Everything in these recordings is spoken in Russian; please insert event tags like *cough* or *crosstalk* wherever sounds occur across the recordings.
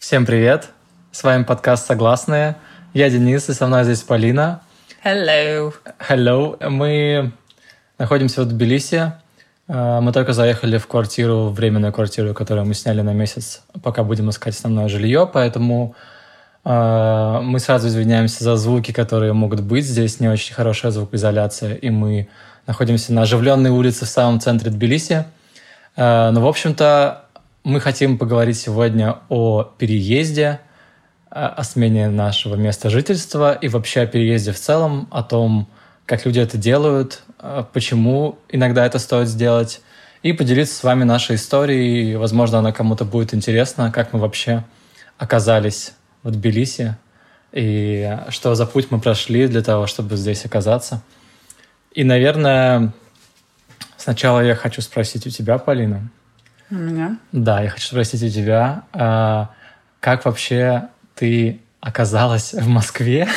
Всем привет! С вами подкаст «Согласные». Я Денис, и со мной здесь Полина. Hello! Hello! Мы находимся в Тбилиси. Э, мы только заехали в квартиру, временную квартиру, которую мы сняли на месяц, пока будем искать основное жилье, поэтому э, мы сразу извиняемся за звуки, которые могут быть. Здесь не очень хорошая звукоизоляция, и мы находимся на оживленной улице в самом центре Тбилиси. Э, но, в общем-то, мы хотим поговорить сегодня о переезде, о смене нашего места жительства и вообще о переезде в целом, о том, как люди это делают, почему иногда это стоит сделать, и поделиться с вами нашей историей. Возможно, она кому-то будет интересна, как мы вообще оказались в Тбилиси и что за путь мы прошли для того, чтобы здесь оказаться. И, наверное, сначала я хочу спросить у тебя, Полина, меня? Да, я хочу спросить у тебя, а, как вообще ты оказалась в Москве?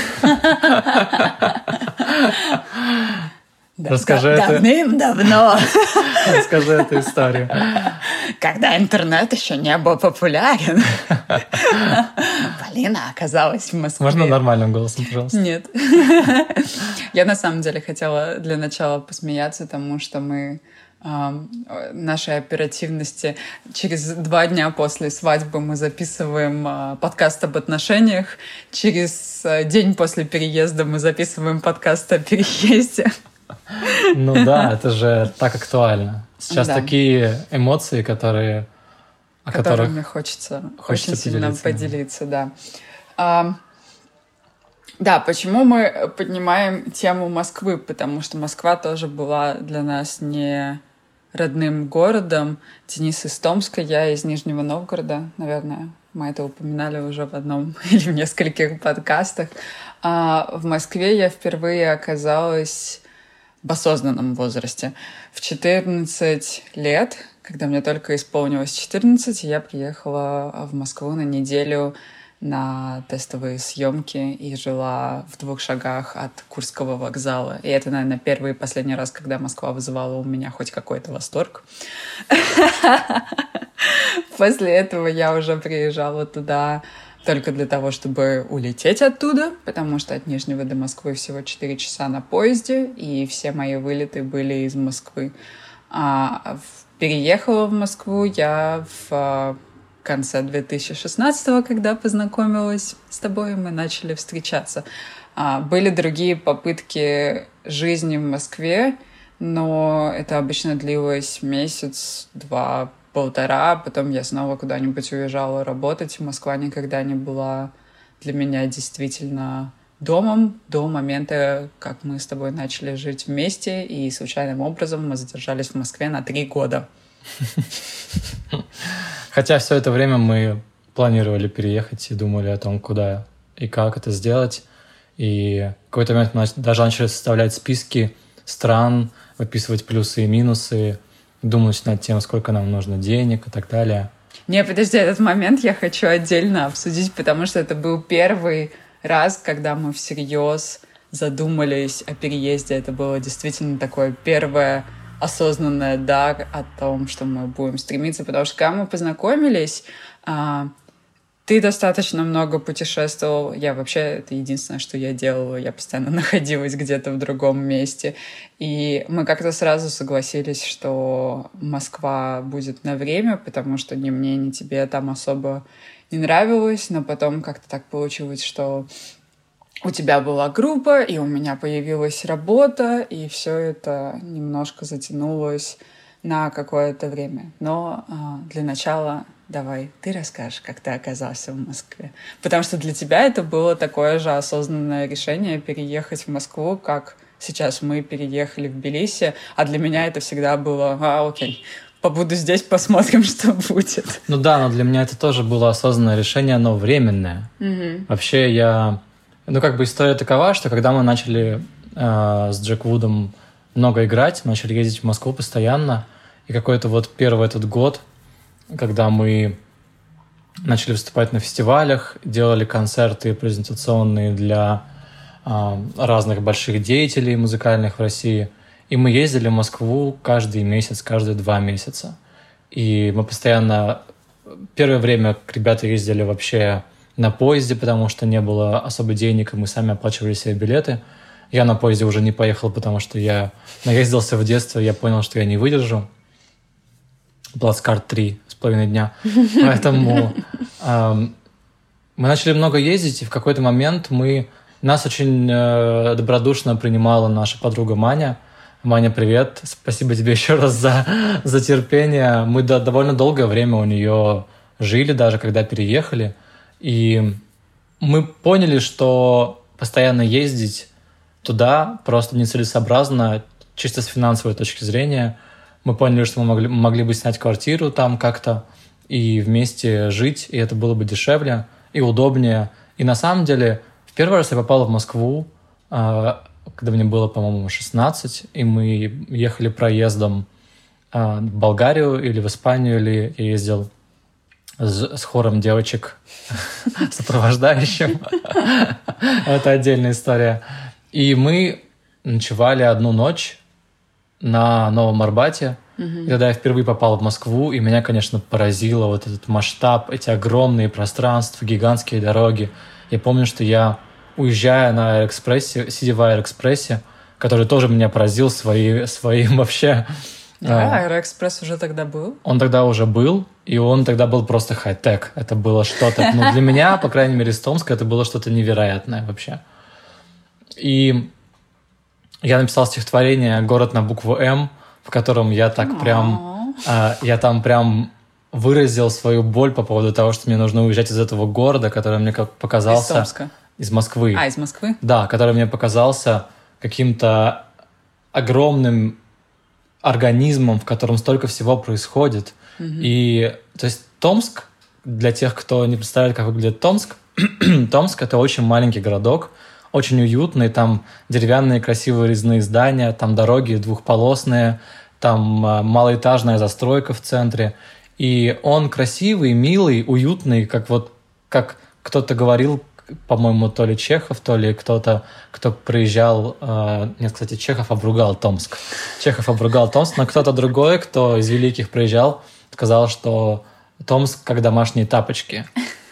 Расскажи это. Давным-давно. Расскажи эту историю. Когда интернет еще не был популярен, Полина оказалась в Москве. Можно нормальным голосом, пожалуйста? Нет. Я на самом деле хотела для начала посмеяться тому, что мы нашей оперативности. Через два дня после свадьбы мы записываем а, подкаст об отношениях. Через а, день после переезда мы записываем подкаст о переезде. Ну да, это же так актуально. Сейчас да. такие эмоции, которые... О которыми хочется, хочется очень сильно поделиться, поделиться да. А, да, почему мы поднимаем тему Москвы? Потому что Москва тоже была для нас не родным городом. Денис из Томска, я из Нижнего Новгорода, наверное. Мы это упоминали уже в одном *laughs* или в нескольких подкастах. А в Москве я впервые оказалась в осознанном возрасте. В 14 лет, когда мне только исполнилось 14, я приехала в Москву на неделю на тестовые съемки и жила в двух шагах от Курского вокзала. И это, наверное, первый и последний раз, когда Москва вызывала у меня хоть какой-то восторг. *laughs* После этого я уже приезжала туда только для того, чтобы улететь оттуда, потому что от Нижнего до Москвы всего 4 часа на поезде, и все мои вылеты были из Москвы. А переехала в Москву я в конце 2016 когда познакомилась с тобой, мы начали встречаться. А, были другие попытки жизни в Москве, но это обычно длилось месяц, два, полтора, потом я снова куда-нибудь уезжала работать. Москва никогда не была для меня действительно домом до момента, как мы с тобой начали жить вместе, и случайным образом мы задержались в Москве на три года. Хотя все это время мы планировали переехать и думали о том, куда и как это сделать. И в какой-то момент мы даже начали составлять списки стран, выписывать плюсы и минусы, думать над тем, сколько нам нужно денег и так далее. Не, подожди, этот момент я хочу отдельно обсудить, потому что это был первый раз, когда мы всерьез задумались о переезде. Это было действительно такое первое осознанное «да» о том, что мы будем стремиться, потому что когда мы познакомились, а, ты достаточно много путешествовал. Я вообще, это единственное, что я делала. Я постоянно *laughs* находилась где-то в другом месте. И мы как-то сразу согласились, что Москва будет на время, потому что ни мне, ни тебе там особо не нравилось. Но потом как-то так получилось, что у тебя была группа, и у меня появилась работа, и все это немножко затянулось на какое-то время. Но а, для начала давай ты расскажешь, как ты оказался в Москве. Потому что для тебя это было такое же осознанное решение переехать в Москву, как сейчас мы переехали в Тбилиси, а для меня это всегда было, а, окей, побуду здесь, *laughs* посмотрим, что будет. Ну да, но для меня это тоже было осознанное решение, но временное. Угу. Вообще я ну, как бы история такова, что когда мы начали э, с Джек Вудом много играть, начали ездить в Москву постоянно, и какой-то вот первый этот год, когда мы начали выступать на фестивалях, делали концерты презентационные для э, разных больших деятелей музыкальных в России, и мы ездили в Москву каждый месяц, каждые два месяца. И мы постоянно первое время ребята ездили вообще на поезде, потому что не было особо денег, и мы сами оплачивали себе билеты. Я на поезде уже не поехал, потому что я наездился в детстве, я понял, что я не выдержу. Плацкарт три с половиной дня. *laughs* Поэтому эм, мы начали много ездить, и в какой-то момент мы... Нас очень э, добродушно принимала наша подруга Маня. Маня, привет. Спасибо тебе *laughs* еще раз за, за терпение. Мы до, довольно долгое время у нее жили, даже когда переехали. И мы поняли, что постоянно ездить туда просто нецелесообразно, чисто с финансовой точки зрения. Мы поняли, что мы могли, могли бы снять квартиру там как-то и вместе жить, и это было бы дешевле и удобнее. И на самом деле, в первый раз я попал в Москву, а, когда мне было, по-моему, 16, и мы ехали проездом а, в Болгарию или в Испанию, или я ездил с, с хором девочек *laughs* сопровождающим. Это отдельная история. И мы ночевали одну ночь на Новом Арбате. И когда я впервые попал в Москву, и меня, конечно, поразило вот этот масштаб, эти огромные пространства, гигантские дороги. Я помню, что я, уезжая на Аэроэкспрессе, сидя в Аэроэкспрессе, который тоже меня поразил свои, своим вообще да, Аэроэкспресс уже тогда был. Он тогда уже был, и он тогда был просто хай-тек. Это было что-то... Ну, для меня, по крайней мере, из Томска, это было что-то невероятное вообще. И я написал стихотворение «Город на букву М», в котором я так прям... А, я там прям выразил свою боль по поводу того, что мне нужно уезжать из этого города, который мне как показался... Из Томска? Из Москвы. А, из Москвы? Да, который мне показался каким-то огромным организмом, в котором столько всего происходит. Mm-hmm. И то есть Томск, для тех, кто не представляет, как выглядит Томск, *clears throat* Томск это очень маленький городок, очень уютный, там деревянные красивые резные здания, там дороги двухполосные, там а, малоэтажная застройка в центре. И он красивый, милый, уютный, как вот как кто-то говорил по-моему, то ли Чехов, то ли кто-то, кто приезжал... Э, нет, кстати, Чехов обругал Томск. Чехов обругал Томск, но кто-то другой, кто из великих приезжал, сказал, что Томск как домашние тапочки.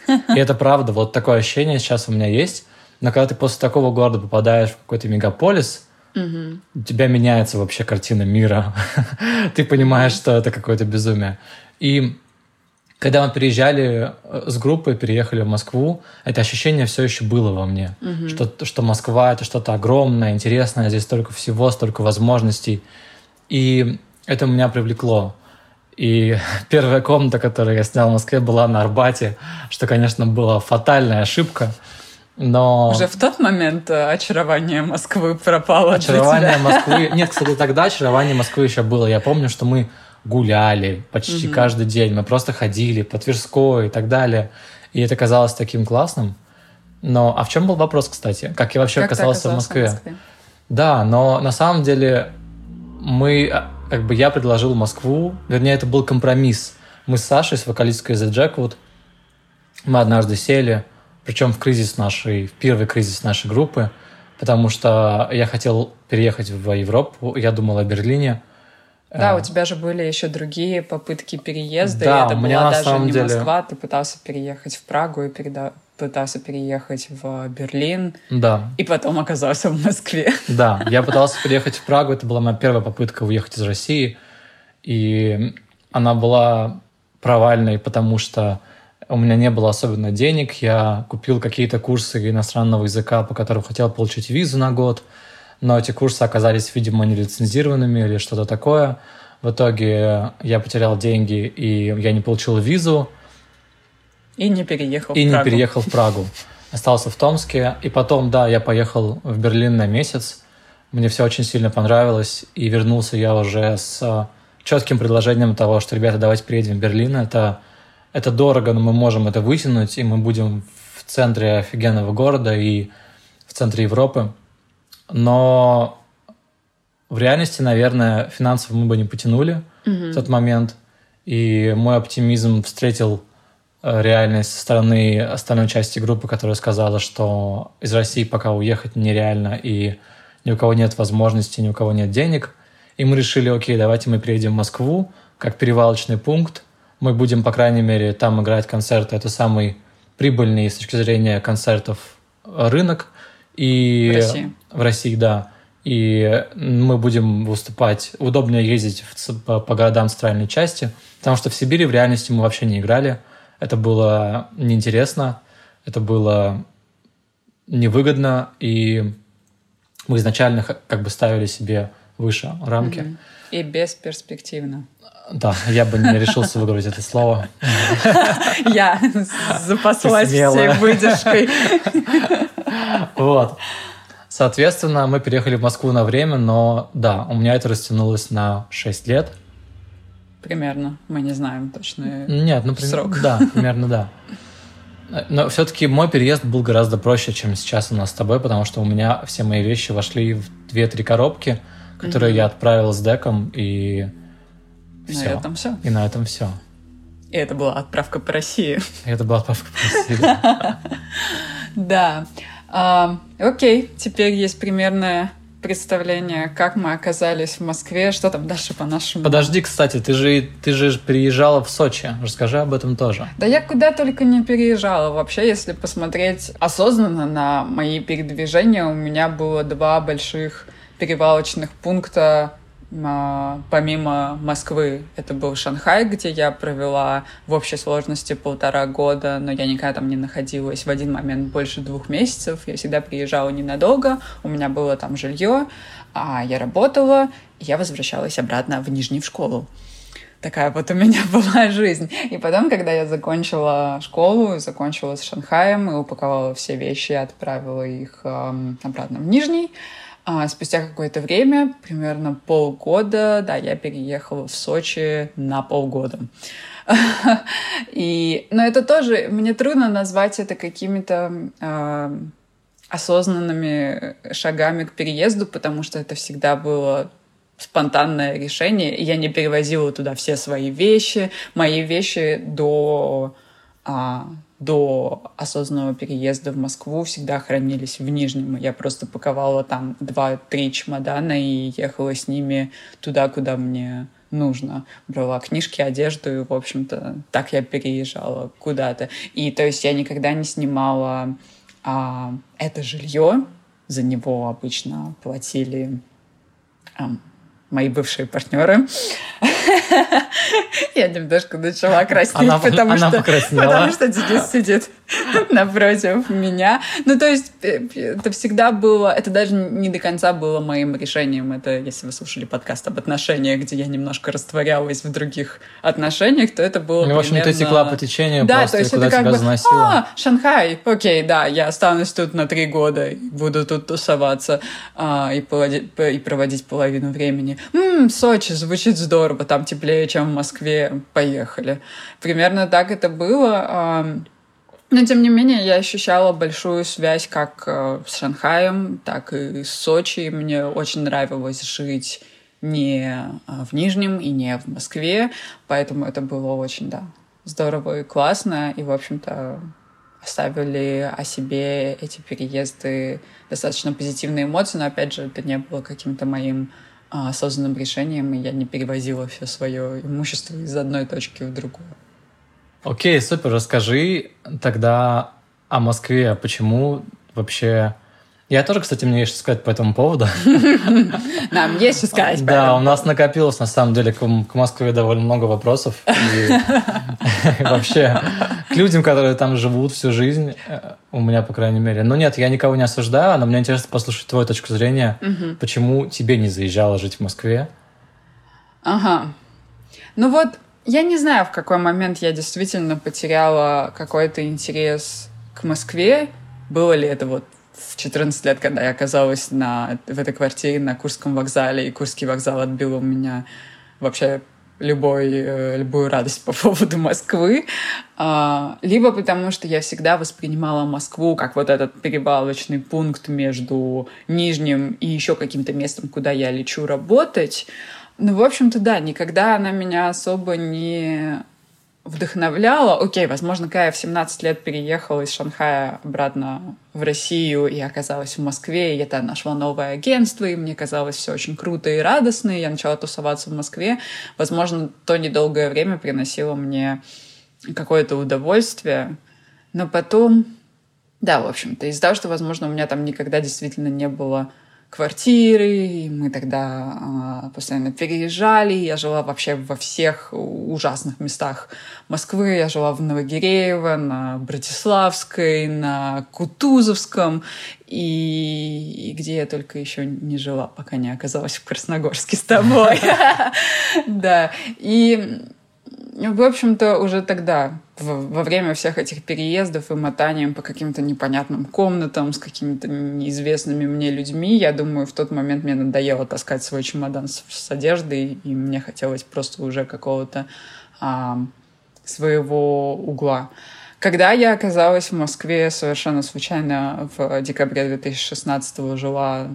И это правда, вот такое ощущение сейчас у меня есть. Но когда ты после такого города попадаешь в какой-то мегаполис, угу. у тебя меняется вообще картина мира. *laughs* ты понимаешь, что это какое-то безумие. И когда мы переезжали э, с группой, переехали в Москву, это ощущение все еще было во мне, угу. что, что Москва это что-то огромное, интересное, здесь столько всего, столько возможностей. И это меня привлекло. И *laughs* первая комната, которую я снял в Москве, была на Арбате, что, конечно, была фатальная ошибка. Но... Уже в тот момент э, очарование Москвы пропало. Очарование Москвы. *laughs* Нет, кстати, тогда очарование Москвы еще было. Я помню, что мы гуляли почти угу. каждый день. Мы просто ходили по Тверской и так далее. И это казалось таким классным. Но, а в чем был вопрос, кстати? Как я вообще как оказался, оказался в Москве? в Москве? Да, но на самом деле мы, а, как бы я предложил Москву, вернее, это был компромисс. Мы с Сашей, с вокалисткой The Jackwood, мы однажды сели, причем в кризис нашей, в первый кризис нашей группы, потому что я хотел переехать в Европу, я думал о Берлине, да, у а. тебя же были еще другие попытки переезда, да, и это была даже не деле... Москва, ты пытался переехать в Прагу и переда... пытался переехать в Берлин. Да. И потом оказался в Москве. *laughs* Да, я пытался переехать в Прагу, это была моя первая попытка уехать из России, и она была провальной, потому что у меня не было особенно денег, я купил какие-то курсы иностранного языка, по которым хотел получить визу на год, но эти курсы оказались, видимо, нелицензированными или что-то такое. В итоге я потерял деньги, и я не получил визу. И не переехал и в Прагу. И не переехал в Прагу. Остался в Томске. И потом, да, я поехал в Берлин на месяц. Мне все очень сильно понравилось. И вернулся я уже с четким предложением того, что, ребята, давайте приедем в Берлин. Это, это дорого, но мы можем это вытянуть, и мы будем в центре офигенного города и в центре Европы. Но в реальности, наверное, финансово мы бы не потянули mm-hmm. в тот момент. И мой оптимизм встретил э, реальность со стороны остальной части группы, которая сказала, что из России пока уехать нереально, и ни у кого нет возможности, ни у кого нет денег. И мы решили, окей, давайте мы приедем в Москву как перевалочный пункт, мы будем, по крайней мере, там играть концерты. Это самый прибыльный с точки зрения концертов рынок. И В России. В России, да. И мы будем выступать. Удобнее ездить в, по, по городам центральной части, потому что в Сибири в реальности мы вообще не играли. Это было неинтересно, это было невыгодно, и мы изначально как бы ставили себе выше рамки. И бесперспективно. Да, я бы не решился выговорить это слово. *laughs* Я *laughs* запаслась всей выдержкой. *laughs* Вот. Соответственно, мы переехали в Москву на время, но да, у меня это растянулось на 6 лет. Примерно. Мы не знаем точно Нет, ну, срок. Да, примерно да. Но все-таки мой переезд был гораздо проще, чем сейчас у нас с тобой, потому что у меня все мои вещи вошли в 2-3 коробки, которые mm-hmm. я отправил с деком, и все. На этом все. И на этом все. И это была отправка по России. И это была отправка по России. Да. *laughs* А, окей, теперь есть примерное представление, как мы оказались в Москве, что там дальше по нашему. Подожди, кстати, ты же ты же приезжала в Сочи, расскажи об этом тоже. Да я куда только не переезжала. Вообще, если посмотреть осознанно на мои передвижения, у меня было два больших перевалочных пункта помимо Москвы, это был Шанхай, где я провела в общей сложности полтора года, но я никогда там не находилась в один момент больше двух месяцев. Я всегда приезжала ненадолго, у меня было там жилье, а я работала, и я возвращалась обратно в Нижний в школу. Такая вот у меня *laughs* была жизнь. И потом, когда я закончила школу, закончила с Шанхаем и упаковала все вещи, отправила их эм, обратно в Нижний, а спустя какое-то время, примерно полгода, да, я переехала в Сочи на полгода. *laughs* И, но это тоже, мне трудно назвать это какими-то э, осознанными шагами к переезду, потому что это всегда было спонтанное решение, я не перевозила туда все свои вещи. Мои вещи до а, до осознанного переезда в Москву всегда хранились в Нижнем. Я просто паковала там два-три чемодана и ехала с ними туда, куда мне нужно. Брала книжки, одежду, и, в общем-то, так я переезжала куда-то. И, то есть, я никогда не снимала а, это жилье. За него обычно платили а, мои бывшие партнеры. *laughs* Я немножко начала краснеть, она, потому, она что, покраснела. потому что Денис сидит напротив меня. Ну, то есть, э, это всегда было, это даже не до конца было моим решением. Это, если вы слушали подкаст об отношениях, где я немножко растворялась в других отношениях, то это было ну, в общем, примерно... ты текла по течению да, просто, то есть это как бы, заносило. А, Шанхай, окей, да, я останусь тут на три года, буду тут тусоваться а, и, проводить, и проводить половину времени. М-м, Сочи, звучит здорово, там теплее, чем в Москве, поехали. Примерно так это было. Но, тем не менее, я ощущала большую связь как э, с Шанхаем, так и с Сочи. Мне очень нравилось жить не э, в Нижнем и не в Москве, поэтому это было очень, да, здорово и классно. И, в общем-то, оставили о себе эти переезды достаточно позитивные эмоции, но, опять же, это не было каким-то моим а, осознанным решением, и я не перевозила все свое имущество из одной точки в другую. Окей, супер. Расскажи тогда о Москве. Почему вообще... Я тоже, кстати, мне есть что сказать по этому поводу. *laughs* Нам есть что сказать. Да, у нас накопилось, на самом деле, к Москве довольно много вопросов. *laughs* *laughs* Вообще, к людям, которые там живут всю жизнь, э, у меня, по крайней мере. Но нет, я никого не осуждаю, но мне интересно послушать твою точку зрения. Почему тебе не заезжало жить в Москве? Ага. Ну вот, я не знаю, в какой момент я действительно потеряла какой-то интерес к Москве. Было ли это вот в 14 лет, когда я оказалась на, в этой квартире на Курском вокзале, и Курский вокзал отбил у меня вообще любой, э, любую радость по *laughs* поводу Москвы, а, либо потому что я всегда воспринимала Москву как вот этот перевалочный пункт между Нижним и еще каким-то местом, куда я лечу работать, ну, в общем-то, да, никогда она меня особо не вдохновляло. Окей, возможно, когда я в 17 лет переехала из Шанхая обратно в Россию и оказалась в Москве, и я нашла новое агентство, и мне казалось все очень круто и радостно, и я начала тусоваться в Москве. Возможно, то недолгое время приносило мне какое-то удовольствие, но потом, да, в общем-то, из-за того, что, возможно, у меня там никогда действительно не было квартиры, и мы тогда а, постоянно переезжали. Я жила вообще во всех ужасных местах Москвы. Я жила в Новогиреево, на Братиславской, на Кутузовском, и, и где я только еще не жила, пока не оказалась в Красногорске с тобой. *laughs* *laughs* Да, и в общем-то, уже тогда, во время всех этих переездов и мотанием по каким-то непонятным комнатам с какими-то неизвестными мне людьми, я думаю, в тот момент мне надоело таскать свой чемодан с, с одеждой, и мне хотелось просто уже какого-то а, своего угла. Когда я оказалась в Москве совершенно случайно в декабре 2016 жила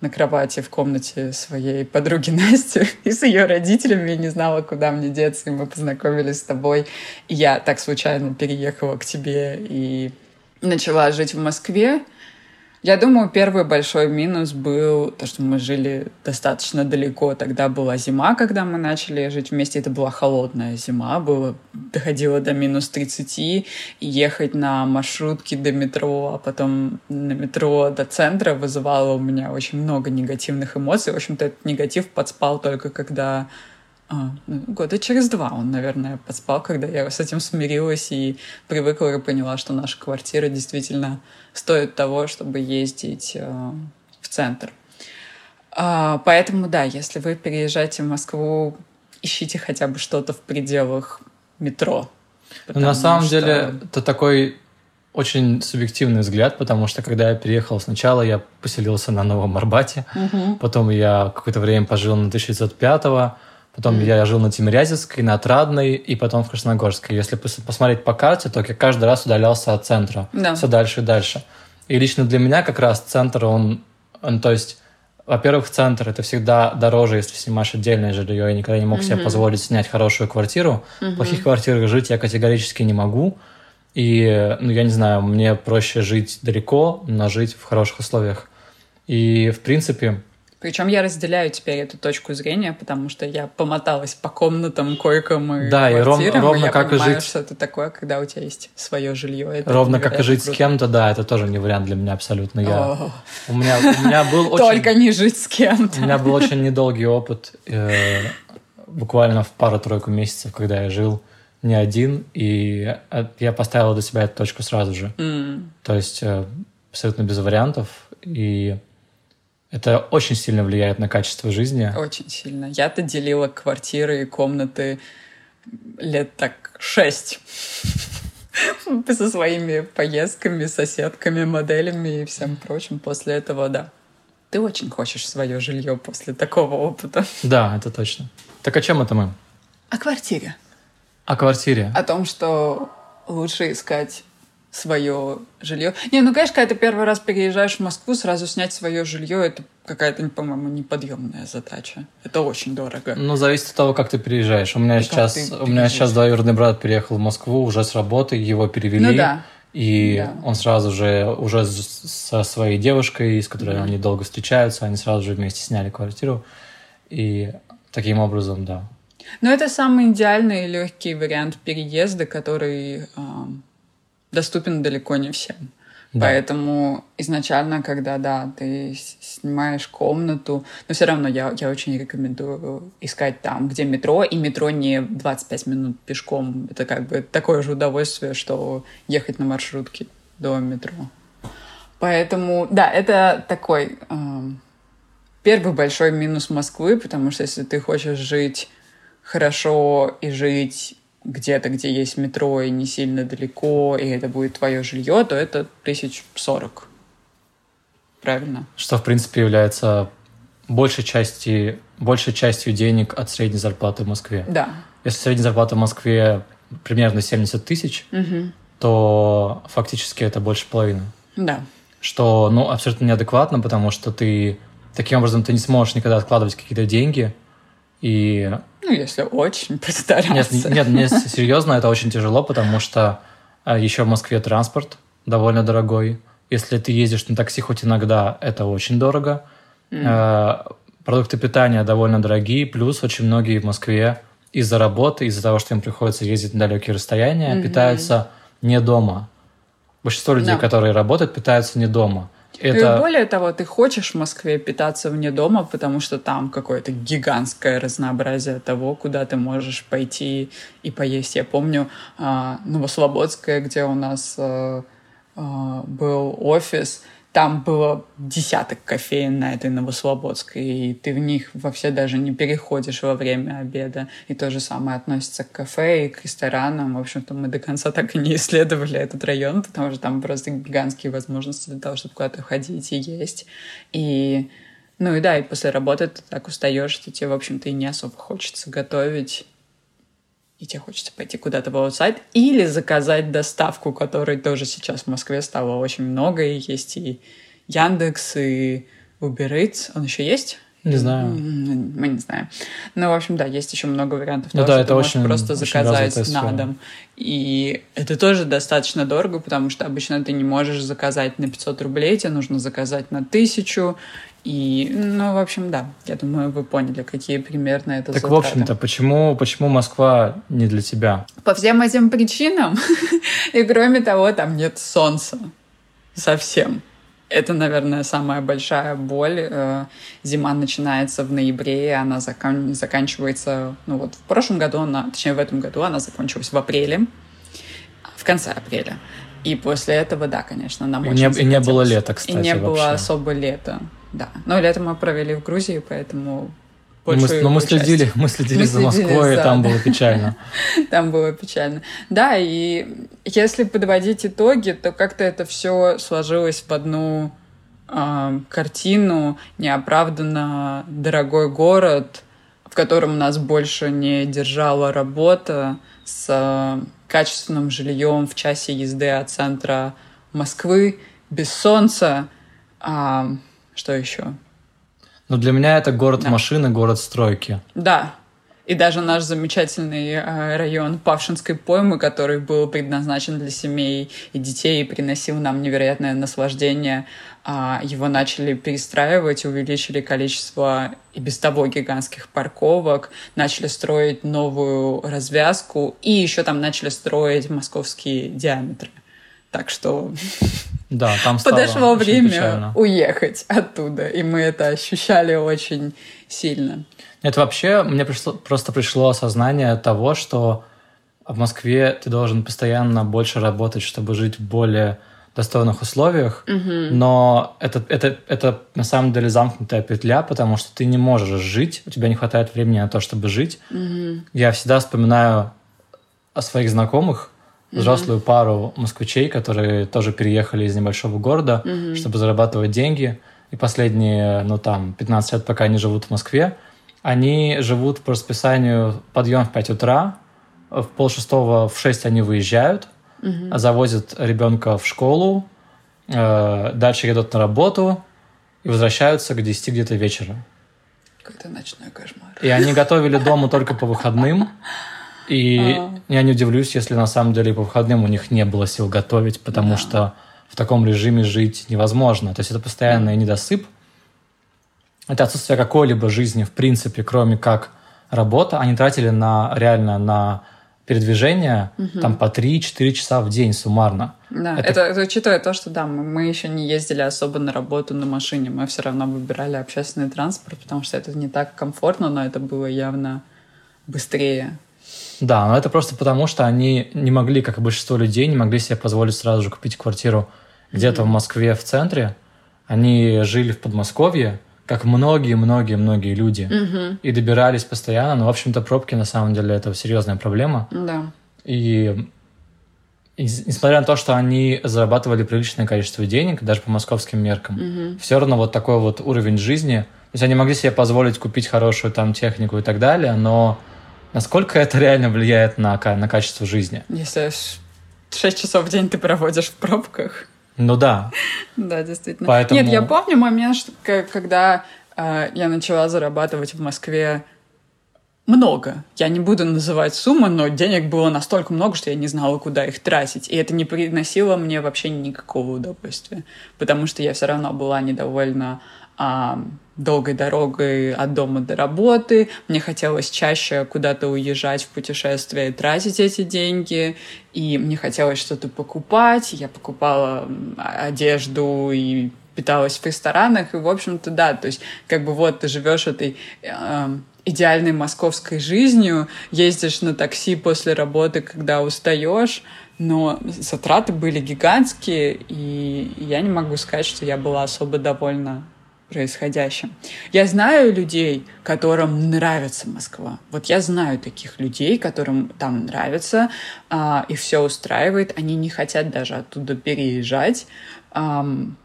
на кровати в комнате своей подруги *laughs* Насти и с ее родителями. Не знала, куда мне деться, и мы познакомились с тобой. И я так случайно переехала к тебе и начала жить в Москве. Я думаю, первый большой минус был то, что мы жили достаточно далеко. Тогда была зима, когда мы начали жить вместе. Это была холодная зима, было, доходило до минус 30. И ехать на маршрутке до метро, а потом на метро до центра вызывало у меня очень много негативных эмоций. В общем-то, этот негатив подспал только когда а, ну, года через два он, наверное, подспал, когда я с этим смирилась и привыкла и поняла, что наша квартира действительно стоит того, чтобы ездить э, в центр. А, поэтому, да, если вы переезжаете в Москву, ищите хотя бы что-то в пределах метро. Ну, на самом что... деле, это такой очень субъективный взгляд, потому что когда я переехал сначала, я поселился на Новом Арбате, угу. потом я какое-то время пожил на 1905 Потом mm-hmm. я жил на Тимирязевской, на Отрадной и потом в Красногорской. Если посмотреть по карте, то я каждый раз удалялся от центра. Да. Все дальше и дальше. И лично для меня как раз центр, он, он то есть, во-первых, центр это всегда дороже, если снимаешь отдельное жилье. Я никогда не мог mm-hmm. себе позволить снять хорошую квартиру. Mm-hmm. В плохих квартирах жить я категорически не могу. И, ну, я не знаю, мне проще жить далеко, но жить в хороших условиях. И, в принципе, причем я разделяю теперь эту точку зрения, потому что я помоталась по комнатам, койкам и да, и, ров, ровно и я как понимаю, и жить... что это такое, когда у тебя есть свое жилье. Это ровно как и жить круто. с кем-то, да, это тоже не вариант для меня абсолютно. Я... У, меня, у меня был *laughs* очень... Только не жить с кем-то. У меня был очень недолгий опыт, э, буквально в пару-тройку месяцев, когда я жил не один, и я поставила для себя эту точку сразу же. Mm. То есть э, абсолютно без вариантов, и это очень сильно влияет на качество жизни. Очень сильно. Я-то делила квартиры и комнаты лет так шесть *laughs* со своими поездками, соседками, моделями и всем прочим. После этого, да. Ты очень хочешь свое жилье после такого опыта. *laughs* Да, это точно. Так о чем это мы? О квартире. О квартире. О том, что лучше искать свое жилье. Не, ну, конечно, когда ты первый раз переезжаешь в Москву, сразу снять свое жилье, это какая-то, по-моему, неподъемная задача. Это очень дорого. Ну, зависит от того, как ты переезжаешь. У меня, сейчас, у меня сейчас двоюродный брат переехал в Москву уже с работы, его перевели. Ну, да. И да. он сразу же, уже со своей девушкой, с которой mm-hmm. они долго встречаются, они сразу же вместе сняли квартиру. И таким образом, да. Но это самый идеальный и легкий вариант переезда, который доступен далеко не всем. Да. Поэтому изначально, когда, да, ты снимаешь комнату, но все равно я, я очень рекомендую искать там, где метро, и метро не 25 минут пешком. Это как бы такое же удовольствие, что ехать на маршрутке до метро. Поэтому, да, это такой э, первый большой минус Москвы, потому что если ты хочешь жить хорошо и жить где-то, где есть метро и не сильно далеко, и это будет твое жилье, то это тысяч сорок. Правильно? Что, в принципе, является большей, части, большей частью денег от средней зарплаты в Москве. Да. Если средняя зарплата в Москве примерно 70 тысяч, угу. то фактически это больше половины. Да. Что, ну, абсолютно неадекватно, потому что ты таким образом ты не сможешь никогда откладывать какие-то деньги, И... Ну, если очень *laughs* постараться. Нет, нет, мне серьезно, это очень тяжело, потому что а, еще в Москве транспорт довольно дорогой. Если ты ездишь на такси хоть иногда, это очень дорого. Mm. Продукты питания довольно дорогие, плюс очень многие в Москве из-за работы, из-за того, что им приходится ездить на далекие расстояния, mm-hmm. питаются не дома. Большинство людей, no. которые работают, питаются не дома. Это... И более того, ты хочешь в Москве питаться вне дома, потому что там какое-то гигантское разнообразие того, куда ты можешь пойти и поесть. Я помню а, Новослободское, где у нас а, а, был офис, там было десяток кофеин на этой Новослободской, и ты в них вообще даже не переходишь во время обеда. И то же самое относится к кафе и к ресторанам. В общем-то, мы до конца так и не *laughs* исследовали этот район, потому что там просто гигантские возможности для того, чтобы куда-то ходить и есть. И ну и да, и после работы ты так устаешь, что тебе, в общем-то, и не особо хочется готовить и тебе хочется пойти куда-то в аутсайд, или заказать доставку, которой тоже сейчас в Москве стало очень много, и есть и Яндекс, и Uber Eats. Он еще есть? Не знаю. Мы не знаем. Ну, в общем, да, есть еще много вариантов ну, того, да, что ты можешь очень, просто заказать на дом. И это тоже достаточно дорого, потому что обычно ты не можешь заказать на 500 рублей, тебе нужно заказать на 1000, и, ну, в общем, да, я думаю, вы поняли, какие примерно это Так, затраты. в общем-то, почему, почему Москва не для тебя? По всем этим причинам. *laughs* И кроме того, там нет солнца. Совсем. Это, наверное, самая большая боль. Э, зима начинается в ноябре, она закан... заканчивается... Ну вот в прошлом году она, точнее в этом году она закончилась в апреле, в конце апреля. И после этого, да, конечно, нам и очень не, И не было лета, кстати, И не вообще. было особо лета. Да. Но лето мы провели в Грузии, поэтому но мы, но мы следили, мы *laughs* следили мы за Москвой, за, и там да. было печально. *laughs* Там было печально. Да, и если подводить итоги, то как-то это все сложилось в одну э, картину, неоправданно дорогой город, в котором нас больше не держала работа с э, качественным жильем в часе езды от центра Москвы, без солнца. Э, что еще? Ну, для меня это город да. машины, город стройки. Да. И даже наш замечательный э, район Павшинской поймы, который был предназначен для семей и детей и приносил нам невероятное наслаждение, э, его начали перестраивать, увеличили количество и без того гигантских парковок, начали строить новую развязку и еще там начали строить московские диаметры. Так что да, там подошло время печально. уехать оттуда, и мы это ощущали очень сильно. Нет, вообще мне пришло, просто пришло осознание того, что в Москве ты должен постоянно больше работать, чтобы жить в более достойных условиях, угу. но это, это, это на самом деле замкнутая петля, потому что ты не можешь жить, у тебя не хватает времени на то, чтобы жить. Угу. Я всегда вспоминаю о своих знакомых, взрослую mm-hmm. пару москвичей, которые тоже переехали из небольшого города, mm-hmm. чтобы зарабатывать деньги. И последние, ну там, 15 лет, пока они живут в Москве, они живут по расписанию подъем в 5 утра, в полшестого в 6 они выезжают, mm-hmm. завозят ребенка в школу, э, дальше едут на работу и возвращаются к 10 где-то вечера. Какой-то ночной кошмар. И они готовили дома только по выходным. *laughs* И а. я не удивлюсь, если на самом деле по выходным у них не было сил готовить, потому да. что в таком режиме жить невозможно. То есть это постоянный недосып. Это отсутствие какой-либо жизни, в принципе, кроме как работа. Они тратили на реально на передвижение угу. там по 3-4 часа в день суммарно. Да, это... Это, это учитывая то, что да, мы, мы еще не ездили особо на работу на машине, мы все равно выбирали общественный транспорт, потому что это не так комфортно, но это было явно быстрее. Да, но это просто потому, что они не могли, как и большинство людей, не могли себе позволить сразу же купить квартиру где-то mm-hmm. в Москве в центре. Они жили в Подмосковье, как многие-многие-многие люди, mm-hmm. и добирались постоянно. Но, в общем-то, пробки на самом деле это серьезная проблема. Да. И, и несмотря на то, что они зарабатывали приличное количество денег, даже по московским меркам, mm-hmm. все равно вот такой вот уровень жизни. То есть они могли себе позволить купить хорошую там технику и так далее, но Насколько это реально влияет на, на качество жизни? Если 6 часов в день ты проводишь в пробках. Ну да. Да, действительно. Поэтому... Нет, я помню момент, что, когда э, я начала зарабатывать в Москве много. Я не буду называть суммы, но денег было настолько много, что я не знала, куда их тратить. И это не приносило мне вообще никакого удовольствия, потому что я все равно была недовольна а, долгой дорогой от дома до работы. Мне хотелось чаще куда-то уезжать в путешествие и тратить эти деньги. И мне хотелось что-то покупать. Я покупала одежду и питалась в ресторанах. И, в общем-то, да, то есть как бы вот ты живешь этой э, идеальной московской жизнью, ездишь на такси после работы, когда устаешь, но затраты были гигантские, и я не могу сказать, что я была особо довольна происходящим. Я знаю людей, которым нравится Москва. Вот я знаю таких людей, которым там нравится, а, и все устраивает. Они не хотят даже оттуда переезжать. Ам,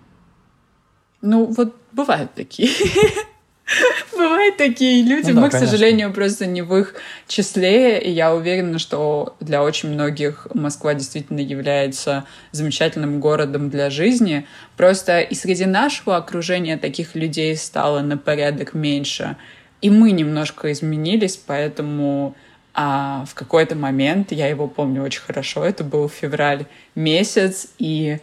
ну, вот бывают такие. *laughs* *laughs* Бывают такие люди. Ну, да, Мы, конечно. к сожалению, просто не в их числе. И я уверена, что для очень многих Москва действительно является замечательным городом для жизни. Просто и среди нашего окружения таких людей стало на порядок меньше. И мы немножко изменились, поэтому а в какой-то момент, я его помню очень хорошо, это был февраль месяц, и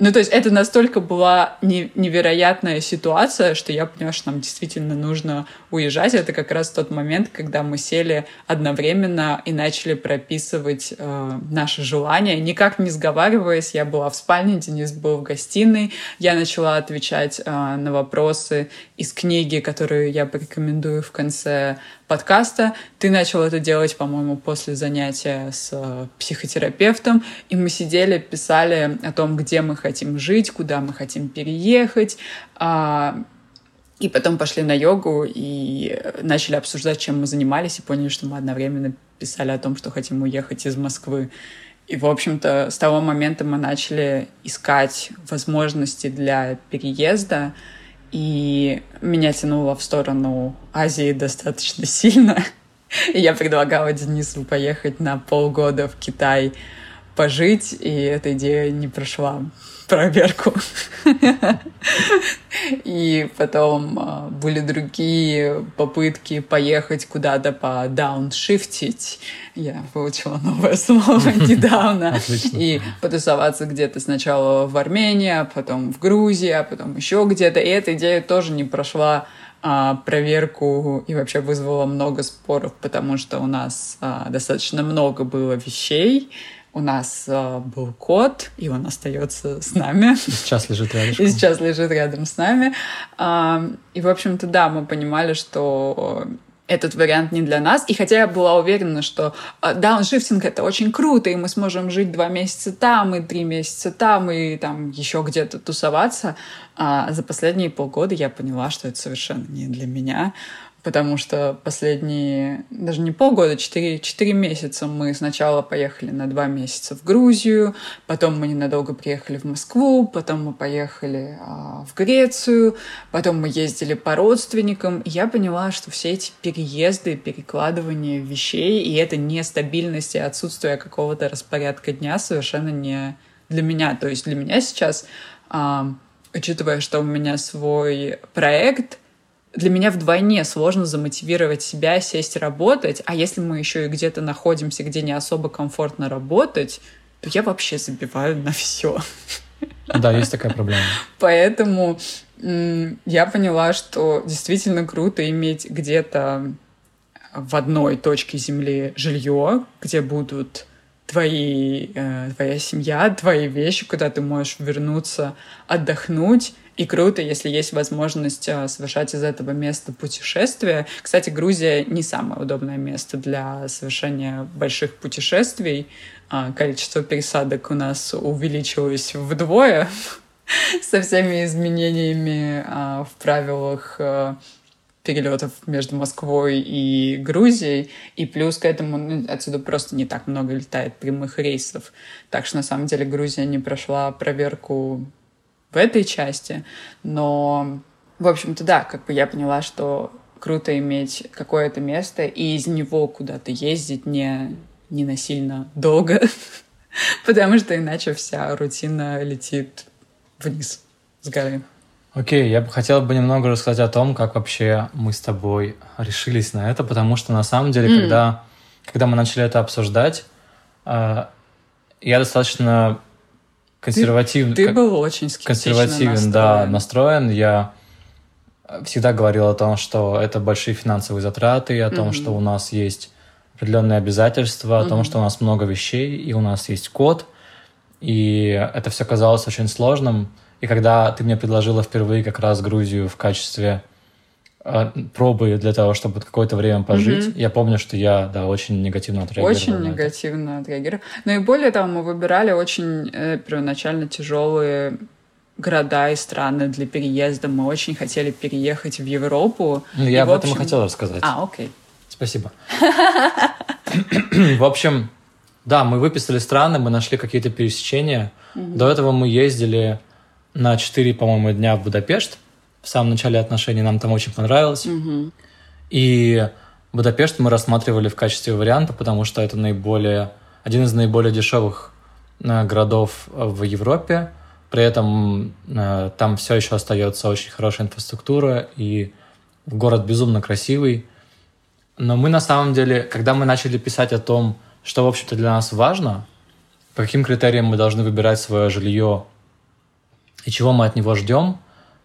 ну, то есть это настолько была невероятная ситуация, что я поняла, что нам действительно нужно уезжать. Это как раз тот момент, когда мы сели одновременно и начали прописывать э, наши желания, никак не сговариваясь. Я была в спальне, Денис был в гостиной. Я начала отвечать э, на вопросы из книги, которую я порекомендую в конце подкаста. Ты начал это делать, по-моему, после занятия с э, психотерапевтом, и мы сидели, писали о том, где мы хотим жить, куда мы хотим переехать, а, и потом пошли на йогу и начали обсуждать, чем мы занимались, и поняли, что мы одновременно писали о том, что хотим уехать из Москвы. И, в общем-то, с того момента мы начали искать возможности для переезда, и меня тянуло в сторону Азии достаточно *laughs* сильно. И я предлагала Денису поехать на полгода в Китай пожить, и эта идея не прошла проверку. И потом а, были другие попытки поехать куда-то по дауншифтить. Я выучила новое слово *laughs* недавно. И потусоваться где-то сначала в Армении, а потом в Грузии, а потом еще где-то. И эта идея тоже не прошла а, проверку и вообще вызвала много споров, потому что у нас а, достаточно много было вещей, у нас э, был кот, и он остается с нами. И сейчас лежит рядом. И сейчас лежит рядом с нами. Э, и, в общем-то, да, мы понимали, что этот вариант не для нас. И хотя я была уверена, что дауншифтинг — это очень круто, и мы сможем жить два месяца там, и три месяца там, и там еще где-то тусоваться, а за последние полгода я поняла, что это совершенно не для меня потому что последние, даже не полгода, 4, 4 месяца мы сначала поехали на 2 месяца в Грузию, потом мы ненадолго приехали в Москву, потом мы поехали а, в Грецию, потом мы ездили по родственникам. И я поняла, что все эти переезды, перекладывания вещей и эта нестабильность и отсутствие какого-то распорядка дня совершенно не для меня. То есть для меня сейчас, а, учитывая, что у меня свой проект — для меня вдвойне сложно замотивировать себя сесть работать, а если мы еще и где-то находимся, где не особо комфортно работать, то я вообще забиваю на все. Да, есть такая проблема. Поэтому я поняла, что действительно круто иметь где-то в одной точке земли жилье, где будут твои, э, твоя семья, твои вещи, куда ты можешь вернуться, отдохнуть, и круто, если есть возможность а, совершать из этого места путешествия. Кстати, Грузия не самое удобное место для совершения больших путешествий. А, количество пересадок у нас увеличилось вдвое *laughs* со всеми изменениями а, в правилах перелетов между Москвой и Грузией, и плюс к этому ну, отсюда просто не так много летает прямых рейсов. Так что на самом деле Грузия не прошла проверку в этой части, но, в общем-то, да, как бы я поняла, что круто иметь какое-то место и из него куда-то ездить не, не насильно долго, *laughs* потому что иначе вся рутина летит вниз с горы. Окей, я бы хотел бы немного рассказать о том, как вообще мы с тобой решились на это, потому что на самом деле, mm. когда, когда мы начали это обсуждать, э, я достаточно консервативный. Ты, ты был очень консервативен, настроен. да, настроен. Я всегда говорил о том, что это большие финансовые затраты, о том, mm-hmm. что у нас есть определенные обязательства, mm-hmm. о том, что у нас много вещей, и у нас есть код. И это все казалось очень сложным. И когда ты мне предложила впервые как раз Грузию в качестве пробы для того, чтобы какое-то время пожить, mm-hmm. я помню, что я, да, очень негативно отреагировал. Очень негативно отреагировал. Ну и более того, мы выбирали очень э, первоначально тяжелые города и страны для переезда. Мы очень хотели переехать в Европу. Ну, я и, об общем... этом и хотел рассказать. А, окей. Спасибо. В общем, да, мы выписали страны, мы нашли какие-то пересечения. До этого мы ездили на 4, по-моему, дня в Будапешт. В самом начале отношений нам там очень понравилось. Угу. И Будапешт мы рассматривали в качестве варианта, потому что это наиболее один из наиболее дешевых э, городов в Европе. При этом э, там все еще остается очень хорошая инфраструктура, и город безумно красивый. Но мы на самом деле, когда мы начали писать о том, что, в общем-то, для нас важно, по каким критериям мы должны выбирать свое жилье и чего мы от него ждем,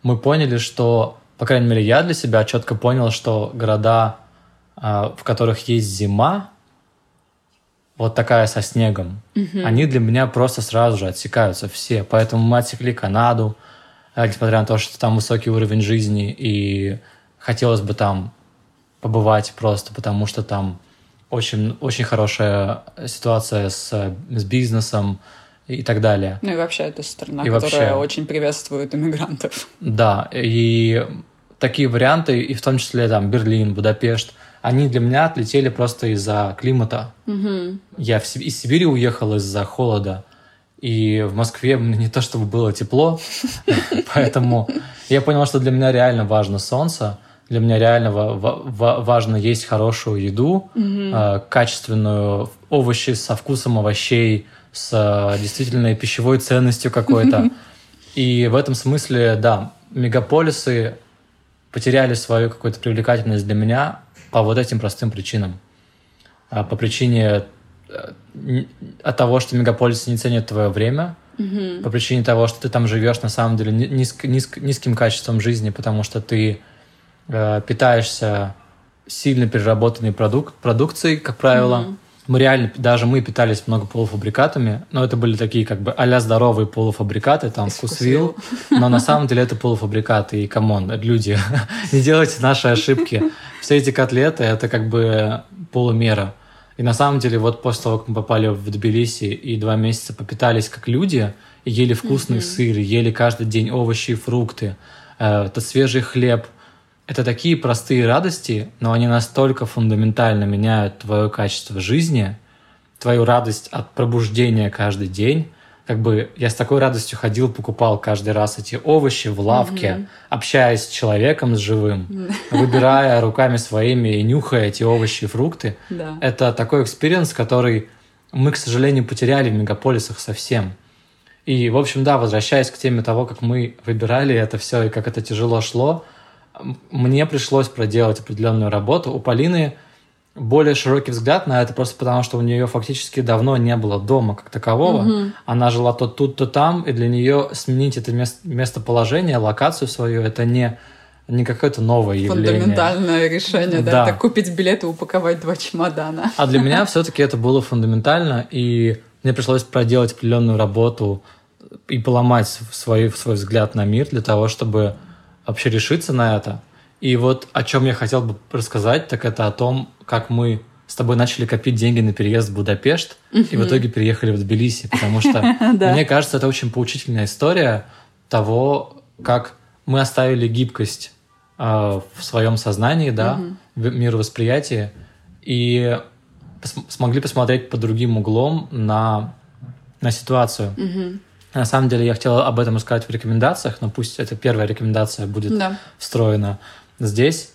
мы поняли, что, по крайней мере, я для себя четко понял, что города, а, в которых есть зима, вот такая со снегом, угу. они для меня просто сразу же отсекаются все. Поэтому мы отсекли Канаду, а, несмотря на то, что там высокий уровень жизни, и хотелось бы там побывать просто, потому что там очень, очень хорошая ситуация с, с бизнесом, и так далее. Ну и вообще это страна, и которая вообще... очень приветствует иммигрантов. Да, и такие варианты, и в том числе там Берлин, Будапешт, они для меня отлетели просто из-за климата. Угу. Я в, из Сибири уехал из-за холода, и в Москве не то чтобы было тепло, *laughs* поэтому я понял, что для меня реально важно солнце, для меня реально важно есть хорошую еду, э, качественную овощи со вкусом овощей, с э, действительно пищевой ценностью какой-то. И в этом смысле, да, мегаполисы потеряли свою какую-то привлекательность для меня по вот этим простым причинам. А, по причине э, от того, что мегаполисы не ценят твое время, mm-hmm. по причине того, что ты там живешь на самом деле низ, низ, низким качеством жизни, потому что ты э, питаешься сильно переработанной продук, продукцией, как правило. Mm-hmm мы реально, даже мы питались много полуфабрикатами, но это были такие как бы а здоровые полуфабрикаты, там вкусвил, но на самом деле это полуфабрикаты, и come on, люди, *laughs* не делайте наши ошибки. Все эти котлеты – это как бы полумера. И на самом деле вот после того, как мы попали в Тбилиси и два месяца попитались как люди, ели вкусный mm-hmm. сыр, ели каждый день овощи и фрукты, э, это свежий хлеб, это такие простые радости, но они настолько фундаментально меняют твое качество жизни, твою радость от пробуждения каждый день. Как бы я с такой радостью ходил, покупал каждый раз эти овощи в лавке, mm-hmm. общаясь с человеком, с живым, выбирая руками своими и нюхая эти овощи и фрукты. Да. Это такой experience, который мы, к сожалению, потеряли в мегаполисах совсем. И, в общем, да, возвращаясь к теме того, как мы выбирали это все и как это тяжело шло, мне пришлось проделать определенную работу. У Полины более широкий взгляд на это просто потому, что у нее фактически давно не было дома как такового. Угу. Она жила то тут, то там, и для нее сменить это мест, местоположение, локацию свою, это не не какое-то новое явление. Фундаментальное решение, да, да. это купить билет и упаковать два чемодана. А для меня все-таки это было фундаментально, и мне пришлось проделать определенную работу и поломать свой, свой взгляд на мир для того, чтобы вообще решиться на это. И вот о чем я хотел бы рассказать, так это о том, как мы с тобой начали копить деньги на переезд в Будапешт и в итоге переехали в Тбилиси, потому что *laughs* мне кажется, это очень поучительная история того, как мы оставили гибкость э, в своем сознании, да, в мировосприятии и смогли посмотреть под другим углом на на ситуацию. На самом деле я хотел об этом рассказать в рекомендациях, но пусть эта первая рекомендация будет да. встроена здесь.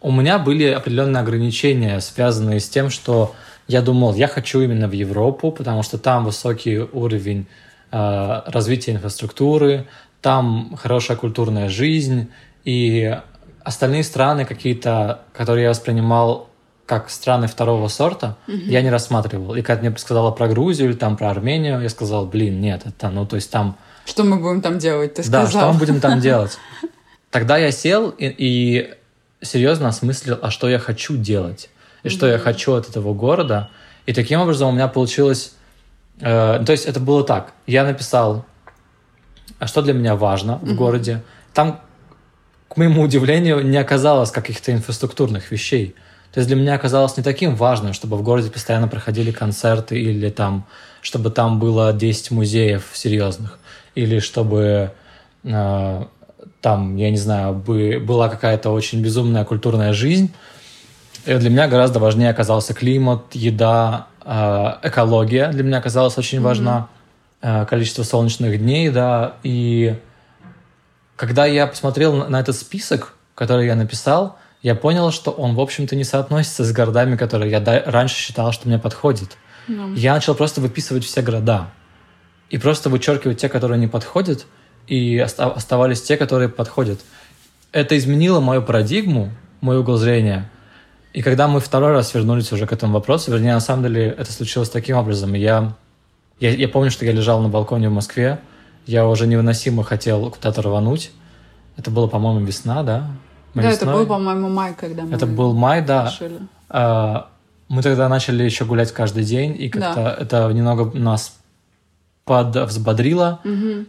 У меня были определенные ограничения, связанные с тем, что я думал, я хочу именно в Европу, потому что там высокий уровень э, развития инфраструктуры, там хорошая культурная жизнь, и остальные страны какие-то, которые я воспринимал как страны второго сорта, угу. я не рассматривал. И когда мне сказала про Грузию или там про Армению, я сказал, блин, нет, это, ну, то есть там... Что мы будем там делать, ты сказал? Да, что мы будем там делать. *laughs* Тогда я сел и, и серьезно осмыслил, а что я хочу делать, и что я хочу от этого города. И таким образом у меня получилось... Э, то есть это было так. Я написал, а что для меня важно в городе. Там, к моему удивлению, не оказалось каких-то инфраструктурных вещей. То есть для меня оказалось не таким важным, чтобы в городе постоянно проходили концерты или там, чтобы там было 10 музеев серьезных, или чтобы э, там, я не знаю, бы, была какая-то очень безумная культурная жизнь. И для меня гораздо важнее оказался климат, еда, э, экология. Для меня оказалась очень mm-hmm. важна э, количество солнечных дней, да. И когда я посмотрел на, на этот список, который я написал, я понял, что он, в общем-то, не соотносится с городами, которые я раньше считал, что мне подходят. No. Я начал просто выписывать все города. И просто вычеркивать те, которые не подходят, и оставались те, которые подходят. Это изменило мою парадигму, мой угол зрения. И когда мы второй раз вернулись уже к этому вопросу, вернее, на самом деле это случилось таким образом. Я, я, я помню, что я лежал на балконе в Москве, я уже невыносимо хотел куда-то рвануть. Это было, по-моему, весна, да? Мы да, весной. это был, по-моему, май, когда мы Это был май, да. Решили. А, мы тогда начали еще гулять каждый день, и как-то да. это немного нас подвзбодрило. Угу.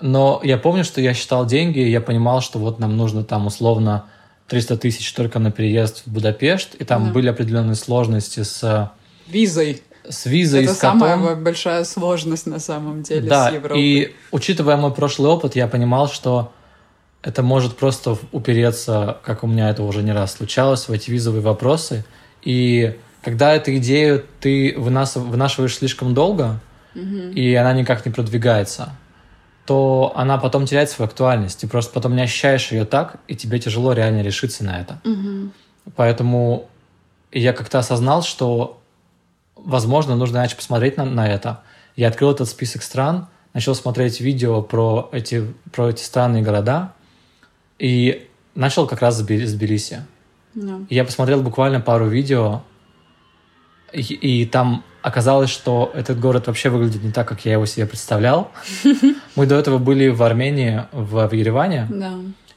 Но я помню, что я считал деньги, и я понимал, что вот нам нужно там условно 300 тысяч только на переезд в Будапешт, и там да. были определенные сложности с... Визой. С визой, Это с котом. самая большая сложность на самом деле да, с Европой. и учитывая мой прошлый опыт, я понимал, что это может просто упереться, как у меня это уже не раз случалось, в эти визовые вопросы. И когда эту идею ты вынашиваешь слишком долго, и она никак не продвигается, то она потом теряет свою актуальность. Ты просто потом не ощущаешь ее так, и тебе тяжело реально решиться на это. Поэтому я как-то осознал, что, возможно, нужно иначе посмотреть на, на это. Я открыл этот список стран, начал смотреть видео про эти, про эти страны и города, и начал как раз с Тбилиси. Yeah. Я посмотрел буквально пару видео, и, и там оказалось, что этот город вообще выглядит не так, как я его себе представлял. *laughs* Мы до этого были в Армении, в, в Ереване.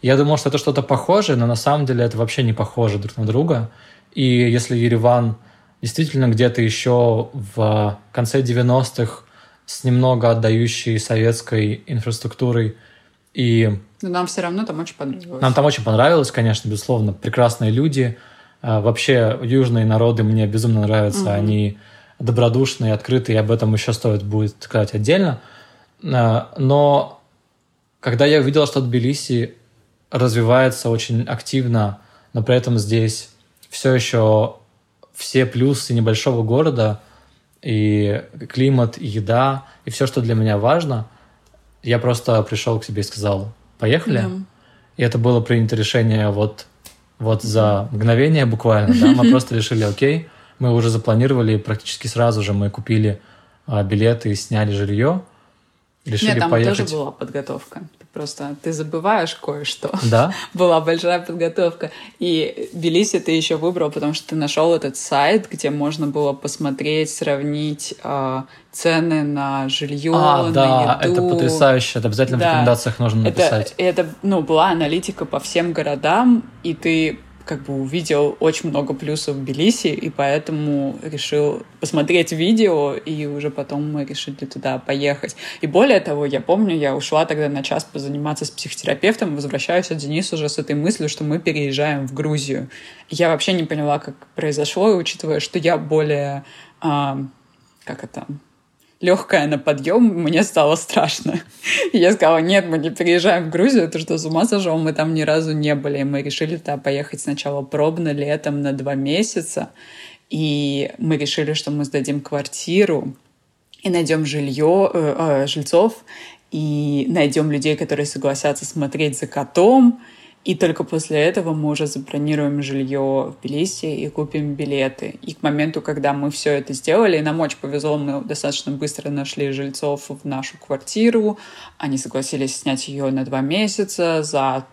Я думал, что это что-то похожее, но на самом деле это вообще не похоже друг на друга. И если Ереван действительно где-то еще в конце 90-х с немного отдающей советской инфраструктурой и но нам все равно там очень понравилось. Нам там очень понравилось, конечно, безусловно. Прекрасные люди. А, вообще, южные народы мне безумно нравятся. Угу. Они добродушные, открытые. Об этом еще стоит будет сказать отдельно. А, но когда я увидел, что Тбилиси развивается очень активно, но при этом здесь все еще все плюсы небольшого города, и климат, и еда, и все, что для меня важно, я просто пришел к себе и сказал, поехали. Да. И это было принято решение вот, вот за мгновение буквально. Да? Мы *laughs* просто решили, окей, мы уже запланировали, практически сразу же мы купили а, билеты и сняли жилье. Решили Нет, там поехать. тоже была подготовка. Просто ты забываешь кое-что. Да. *laughs* была большая подготовка. И Белиси ты еще выбрал, потому что ты нашел этот сайт, где можно было посмотреть, сравнить э, цены на жилье, а, на да, еду. это потрясающе. Это обязательно да. в рекомендациях нужно написать. Это, это, ну, была аналитика по всем городам, и ты как бы увидел очень много плюсов в Тбилиси, и поэтому решил посмотреть видео, и уже потом мы решили туда поехать. И более того, я помню, я ушла тогда на час позаниматься с психотерапевтом, возвращаюсь от Дениса уже с этой мыслью, что мы переезжаем в Грузию. Я вообще не поняла, как произошло, учитывая, что я более... А, как это? Легкая на подъем, мне стало страшно. Я сказала, нет, мы не переезжаем в Грузию, это что, с ума сошел? Мы там ни разу не были. Мы решили туда поехать сначала пробно летом на два месяца. И мы решили, что мы сдадим квартиру и найдем жилье, э, э, жильцов, и найдем людей, которые согласятся смотреть за котом, И только после этого мы уже забронируем жилье в Тбилиси и купим билеты. И к моменту, когда мы все это сделали, нам очень повезло, мы достаточно быстро нашли жильцов в нашу квартиру. Они согласились снять ее на два месяца за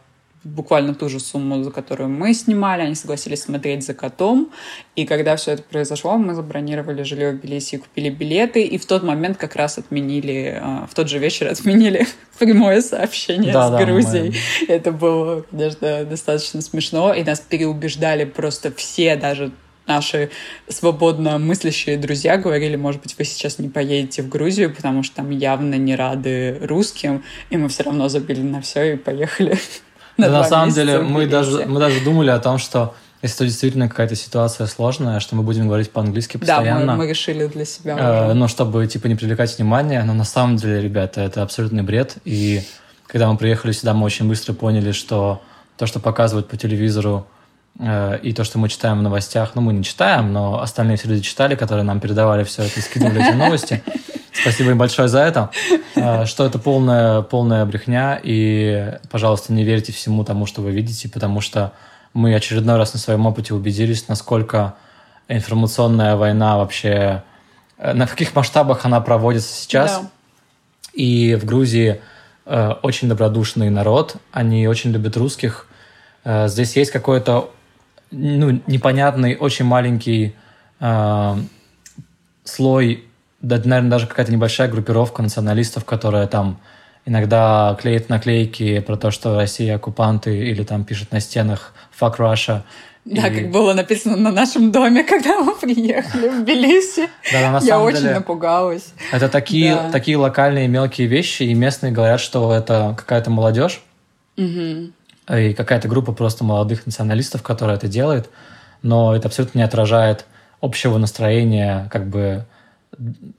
буквально ту же сумму, за которую мы снимали. Они согласились смотреть за котом. И когда все это произошло, мы забронировали жилье в Тбилиси и купили билеты. И в тот момент как раз отменили, а, в тот же вечер отменили *laughs* прямое сообщение да, с да, Грузией. Мы... Это было, конечно, достаточно смешно. И нас переубеждали просто все, даже наши свободно мыслящие друзья говорили, может быть, вы сейчас не поедете в Грузию, потому что там явно не рады русским, и мы все равно забили на все и поехали *laughs* *laughs* на, на самом деле мы даже, мы даже думали о том, что если это действительно какая-то ситуация сложная, что мы будем говорить по-английски постоянно. Да, мы, мы решили для себя. Э, ну, чтобы, типа, не привлекать внимание. Но на самом деле, ребята, это абсолютный бред. И когда мы приехали сюда, мы очень быстро поняли, что то, что показывают по телевизору, э, и то, что мы читаем в новостях, ну, мы не читаем, но остальные все люди читали, которые нам передавали все это и скидывали эти *laughs* новости. Спасибо им большое за это. А, что это полная, полная брехня, и, пожалуйста, не верьте всему тому, что вы видите, потому что мы очередной раз на своем опыте убедились, насколько информационная война вообще, э, на каких масштабах она проводится сейчас. Да. И в Грузии э, очень добродушный народ, они очень любят русских. Э, здесь есть какой-то ну, непонятный, очень маленький э, слой наверное, даже какая-то небольшая группировка националистов, которая там иногда клеит наклейки про то, что Россия оккупанты, или там пишет на стенах «Fuck Russia». Да, и... как было написано на нашем доме, *laughs* когда мы приехали в Тбилиси. Да, на Я очень деле, напугалась. Это такие, да. такие локальные мелкие вещи, и местные говорят, что это какая-то молодежь, угу. и какая-то группа просто молодых националистов, которая это делает, но это абсолютно не отражает общего настроения как бы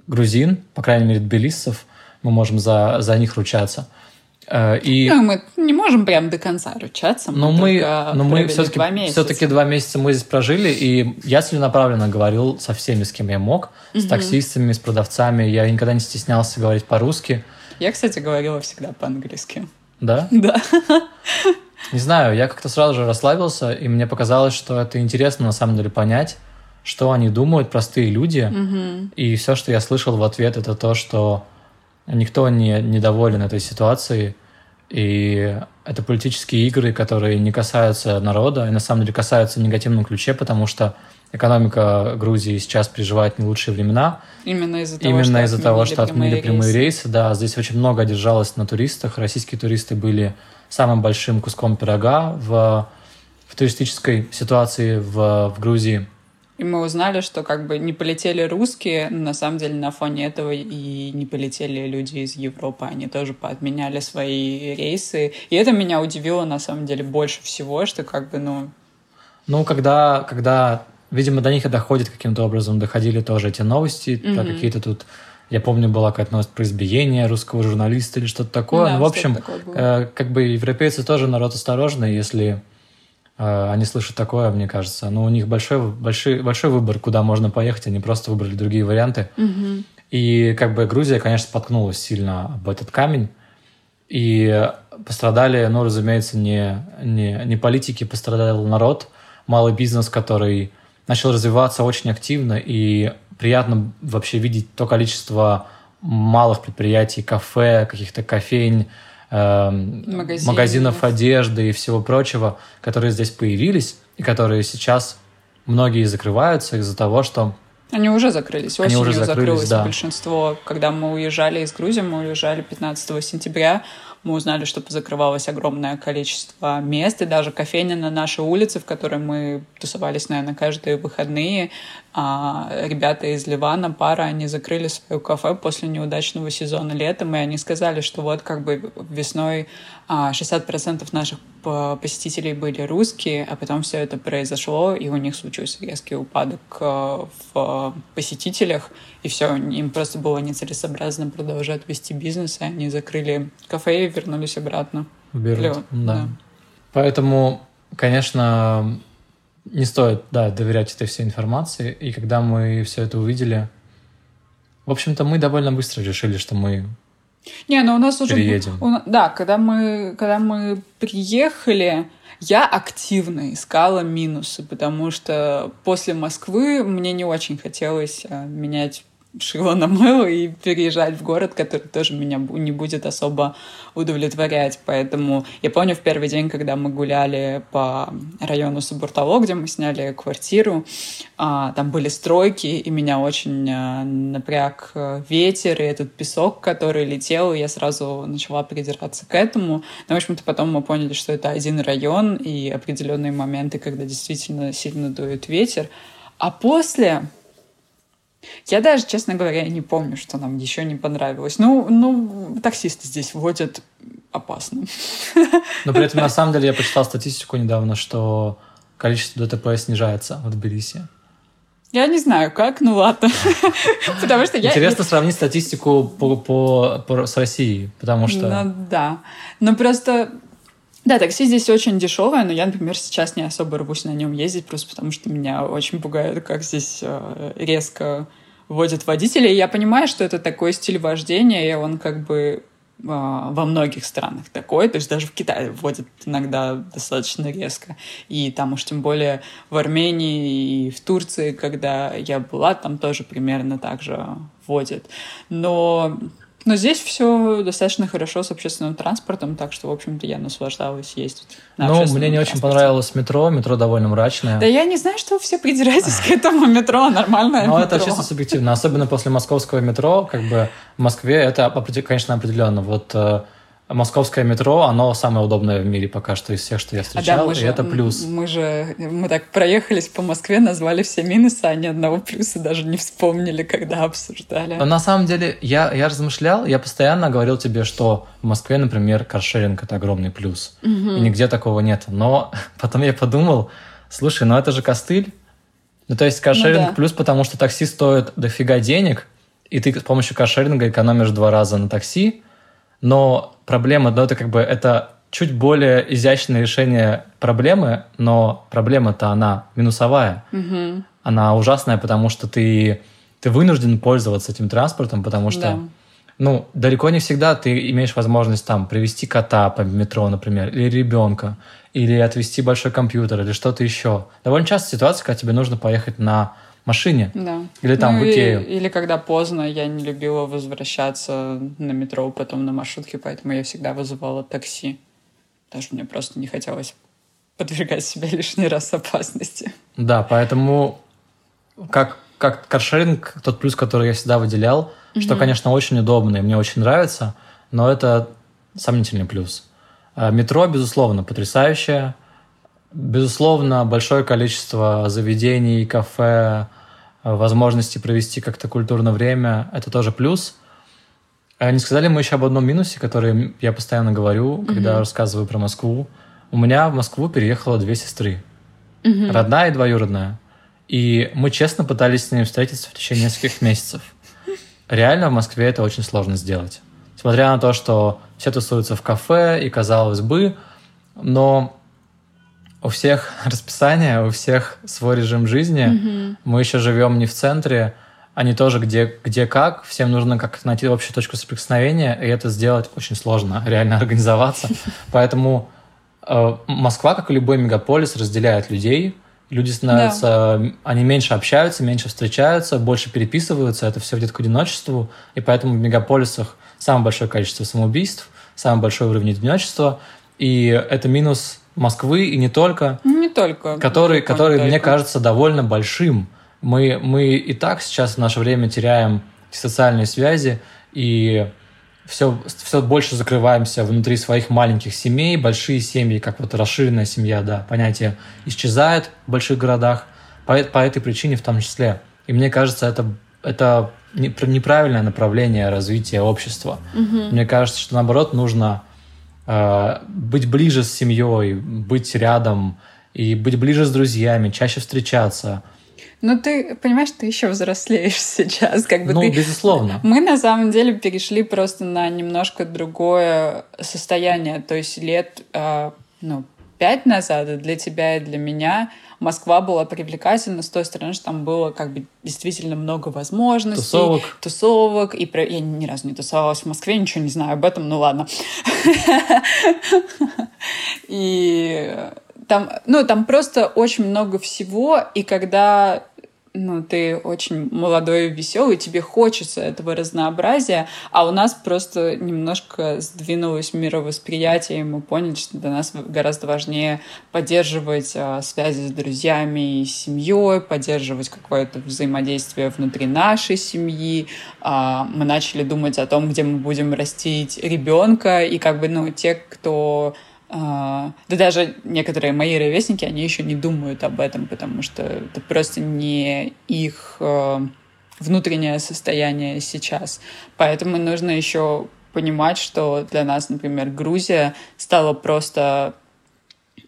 грузин, по крайней мере, тбилиссов, мы можем за, за них ручаться. Э, и... Ну, мы не можем прям до конца ручаться. Но мы, но мы все-таки два, все-таки два месяца мы здесь прожили, и я целенаправленно говорил со всеми, с кем я мог, угу. с таксистами, с продавцами. Я никогда не стеснялся говорить по-русски. Я, кстати, говорила всегда по-английски. Да? *laughs* Да. Не знаю, я как-то сразу же расслабился, и мне показалось, что это интересно на самом деле понять, что они думают, простые люди. Угу. И все, что я слышал в ответ, это то, что никто не недоволен этой ситуацией. И это политические игры, которые не касаются народа, и на самом деле касаются в негативном ключе, потому что экономика Грузии сейчас переживает не лучшие времена. Именно из-за того, Именно что, из-за того, что отменили прямые рейсы. рейсы. Да, здесь очень много держалось на туристах. Российские туристы были самым большим куском пирога в, в туристической ситуации в, в Грузии. И мы узнали, что как бы не полетели русские, но на самом деле на фоне этого и не полетели люди из Европы. Они тоже поотменяли свои рейсы. И это меня удивило на самом деле больше всего, что как бы, ну... Ну, когда, когда видимо, до них и доходит каким-то образом, доходили тоже эти новости, mm-hmm. да, какие-то тут... Я помню, была какая-то новость про избиение русского журналиста или что-то такое. Да, ну, в общем, э, как бы европейцы тоже народ осторожный, если они слышат такое, мне кажется. Но у них большой, большой, большой выбор, куда можно поехать. Они просто выбрали другие варианты. Угу. И как бы Грузия, конечно, споткнулась сильно об этот камень. И пострадали, ну, разумеется, не, не, не политики, пострадал народ, малый бизнес, который начал развиваться очень активно. И приятно вообще видеть то количество малых предприятий, кафе, каких-то кофейн, Эм, Магазинов. магазинов одежды и всего прочего, которые здесь появились и которые сейчас многие закрываются из-за того, что они уже закрылись. Осенью Они уже закрылись, закрылось да. большинство. Когда мы уезжали из Грузии, мы уезжали 15 сентября, мы узнали, что позакрывалось огромное количество мест, и даже кофейня на нашей улице, в которой мы тусовались, наверное, каждые выходные, а ребята из Ливана, пара, они закрыли свое кафе после неудачного сезона летом, и они сказали, что вот как бы весной 60% а, наших посетителей были русские, а потом все это произошло, и у них случился резкий упадок а, в посетителях, и все, им просто было нецелесообразно продолжать вести бизнес, и они закрыли кафе и вернулись обратно. Берут, да. да. Поэтому, конечно, не стоит, да, доверять этой всей информации. И когда мы все это увидели, в общем-то, мы довольно быстро решили, что мы Не, ну у нас уже... переедем. у да, когда мы, когда мы приехали, я активно искала минусы, потому что после Москвы мне не очень хотелось а, менять шило на мыло и переезжать в город, который тоже меня не будет особо удовлетворять. Поэтому я помню в первый день, когда мы гуляли по району Сабуртало, где мы сняли квартиру, а, там были стройки, и меня очень а, напряг э, ветер и этот песок, который летел, и я сразу начала придираться к этому. Но, в общем-то, потом мы поняли, что это один район, и определенные моменты, когда действительно сильно дует ветер. А после я даже, честно говоря, не помню, что нам еще не понравилось. Ну, ну, таксисты здесь водят опасно. Но при этом, на самом деле, я почитал статистику недавно, что количество ДТП снижается в Тбилиси. Я не знаю, как, ну ладно. *laughs* Потому что я... Интересно сравнить статистику по, по- по- с Россией, потому что... Ну да. Ну просто... Да, такси здесь очень дешевое, но я, например, сейчас не особо рвусь на нем ездить, просто потому что меня очень пугает, как здесь э, резко водят водители. И я понимаю, что это такой стиль вождения, и он как бы а, во многих странах такой, то есть даже в Китае вводят иногда достаточно резко. И там уж тем более в Армении и в Турции, когда я была, там тоже примерно так же вводят. Но, но здесь все достаточно хорошо с общественным транспортом, так что, в общем-то, я наслаждалась ездить. на Ну, мне не очень понравилось метро. Метро довольно мрачное. Да я не знаю, что вы все придираетесь к этому метро, нормальное Но метро. это чисто субъективно. Особенно после московского метро, как бы в Москве это, конечно, определенно. Вот э, московское метро, оно самое удобное в мире пока что из всех, что я А да, встречал, мы и же, это плюс. Мы же, мы так проехались по Москве, назвали все минусы, а ни одного плюса даже не вспомнили, когда обсуждали. Но на самом деле я, я размышлял, я постоянно говорил тебе, что в Москве, например, каршеринг это огромный плюс. И нигде такого нет. Но *laughs* потом я подумал, слушай, ну это же костыль. Ну то есть каршеринг Ну да. плюс, потому что такси стоит дофига денег, и ты с помощью каршеринга экономишь два раза на такси. Но проблема, ну это как бы это чуть более изящное решение проблемы, но проблема-то она минусовая Мгм. она ужасная, потому что ты, ты вынужден пользоваться этим транспортом, потому что, Да. ну, далеко не всегда ты имеешь возможность там привести кота по метро, например, или ребенка, или отвезти большой компьютер, или что-то еще. Довольно часто ситуация, когда тебе нужно поехать на машине. Да. Или там Ну в и- Икею. Или когда поздно, я не любила возвращаться на метро, потом на маршрутке, поэтому я всегда вызывала такси. Потому что мне просто не хотелось подвергать себя *laughs* лишний раз опасности. Да, поэтому как, как каршеринг, тот плюс, который я всегда выделял, что, конечно, очень удобно и мне очень нравится, но это сомнительный плюс. А Метро, безусловно, потрясающее. Безусловно, большое количество заведений, кафе, э, возможности провести как-то культурное время – это тоже плюс. А Не сказали мы еще об одном минусе, который я постоянно говорю, когда рассказываю про Москву. У меня в Москву переехало две сестры. Родная и двоюродная. И мы честно пытались с ними встретиться в течение нескольких месяцев. Реально в Москве это очень сложно сделать. Несмотря на то, что все тусуются в кафе, и казалось бы, но у всех расписание, у всех свой режим жизни. Мы еще живем не в центре, а не тоже где, где как. Всем нужно как найти общую точку соприкосновения, и это сделать очень сложно, реально *laughs* организоваться. Поэтому э, Москва, как и любой мегаполис, разделяет людей. Люди становятся, они меньше общаются, меньше встречаются, больше переписываются, это все ведет к одиночеству, и поэтому в мегаполисах самое большое количество самоубийств, самый большой уровень одиночества, и это минус Москвы и не только, Ну, Не только. который, не который мне только. кажется довольно большим. Мы, мы и так сейчас в наше время теряем социальные связи и все, все больше закрываемся внутри своих маленьких семей. Большие семьи, как вот расширенная семья, да, понятие исчезает в больших городах по, по этой причине в том числе. И мне кажется, это, это не- неправильное направление развития общества. Мне кажется, что наоборот нужно быть ближе с семьей, быть рядом и быть ближе с друзьями, чаще встречаться. Ну, ты понимаешь, ты еще взрослеешь *laughs* сейчас, как бы ну, ты... безусловно. Мы на самом деле перешли просто на немножко другое состояние, то есть лет, а, ну, пять назад, для тебя и для меня Москва была привлекательна с той стороны, что там было как бы действительно много возможностей. Тусовок. Тусовок. И про... Я ни разу не тусовалась в Москве, ничего не знаю об этом, ну ладно. *laughs* И там, ну, там просто очень много всего, и когда ну, ты очень молодой и веселый, тебе хочется этого разнообразия, а у нас просто немножко сдвинулось мировосприятие, и мы поняли, что для нас гораздо важнее поддерживать а, связи с друзьями и семьей, поддерживать какое-то взаимодействие внутри нашей семьи. А, мы начали думать о том, где мы будем растить ребенка, и как бы, ну, те, кто да даже некоторые мои ровесники, они еще не думают об этом, потому что это просто не их а, внутреннее состояние сейчас. Поэтому нужно еще понимать, что для нас, например, Грузия стала просто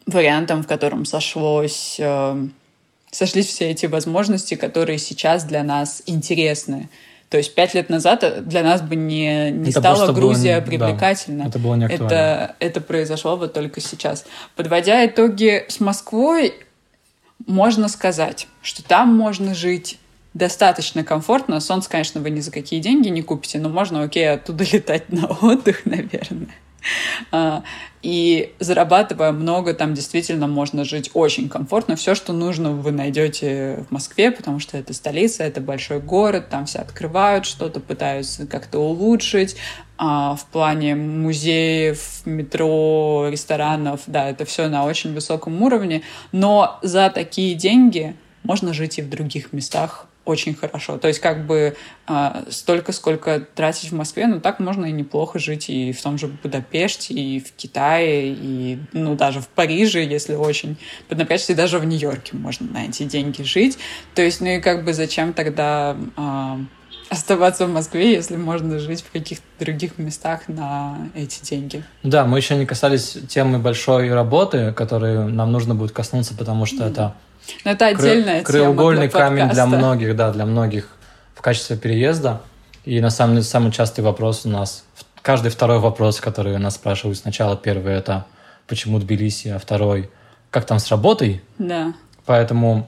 вариантом, в котором сошлось, а, сошлись все эти возможности, которые сейчас для нас интересны. То есть пять лет назад для нас бы не, не это стала Грузия было, привлекательна. Да, это было не актуально. Это, это произошло вот только сейчас. Подводя итоги с Москвой, можно сказать, что там можно жить достаточно комфортно. Солнце, конечно, вы ни за какие деньги не купите, но можно, окей, оттуда *laughs* летать на отдых, наверное. А, и зарабатывая много, там действительно можно жить очень комфортно. Все, что нужно, вы найдете в Москве, потому что это столица, это большой город, там все открывают что-то, пытаются как-то улучшить. А в плане музеев, метро, ресторанов, да, это все на очень высоком уровне. Но за такие деньги можно жить и в других местах очень хорошо. То есть как бы э, столько, сколько тратить в Москве, ну так можно и неплохо жить и в том же Будапеште, и в Китае, и ну даже в Париже, если очень поднапрячься, и даже в Нью-Йорке можно на эти деньги жить. То есть, ну и как бы зачем тогда э, оставаться в Москве, если можно жить в каких-то других местах на эти деньги. Да, мы еще не касались темы большой работы, которой нам нужно будет коснуться, потому что mm-hmm. это но это отдельная Кры- Краеугольный тема камень для многих, да, для многих в качестве переезда. И на самом деле самый частый вопрос у нас, каждый второй вопрос, который нас спрашивают сначала, первый это почему Тбилиси, а второй как там с работой. Да. Поэтому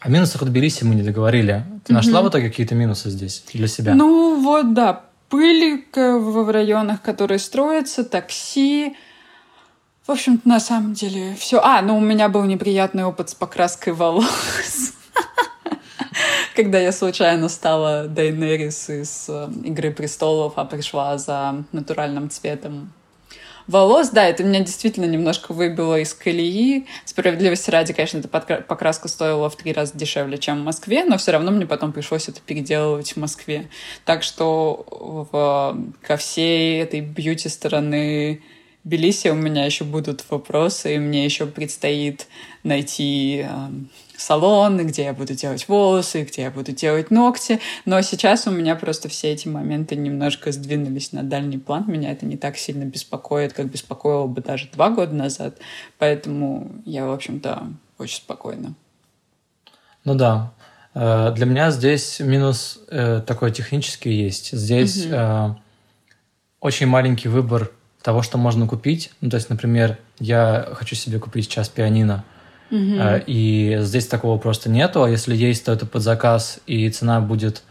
о минусах Тбилиси мы не договорили. Ты нашла угу. в итоге какие-то минусы здесь для себя? Ну вот, да. Пыль в районах, которые строятся, такси, в общем-то, на самом деле, все. А, ну у меня был неприятный опыт с покраской волос. *laughs* Когда я случайно стала Дейнерис из э, «Игры престолов», а пришла за натуральным цветом волос, да, это меня действительно немножко выбило из колеи. Справедливости ради, конечно, эта покраска стоила в три раза дешевле, чем в Москве, но все равно мне потом пришлось это переделывать в Москве. Так что в, ко всей этой бьюти Тбилиси у меня еще будут вопросы, и мне еще предстоит найти э, салон, где я буду делать волосы, где я буду делать ногти. Но сейчас у меня просто все эти моменты немножко сдвинулись на дальний план. Меня это не так сильно беспокоит, как беспокоило бы даже два года назад. Поэтому я, в общем-то, очень спокойна. Ну да. Э, для меня здесь минус э, такой технический есть. Здесь угу. очень маленький выбор того, что можно купить. Ну, то есть, например, я хочу себе купить час пианино, mm-hmm. и здесь такого просто нету, а если есть, то это под заказ, и цена будет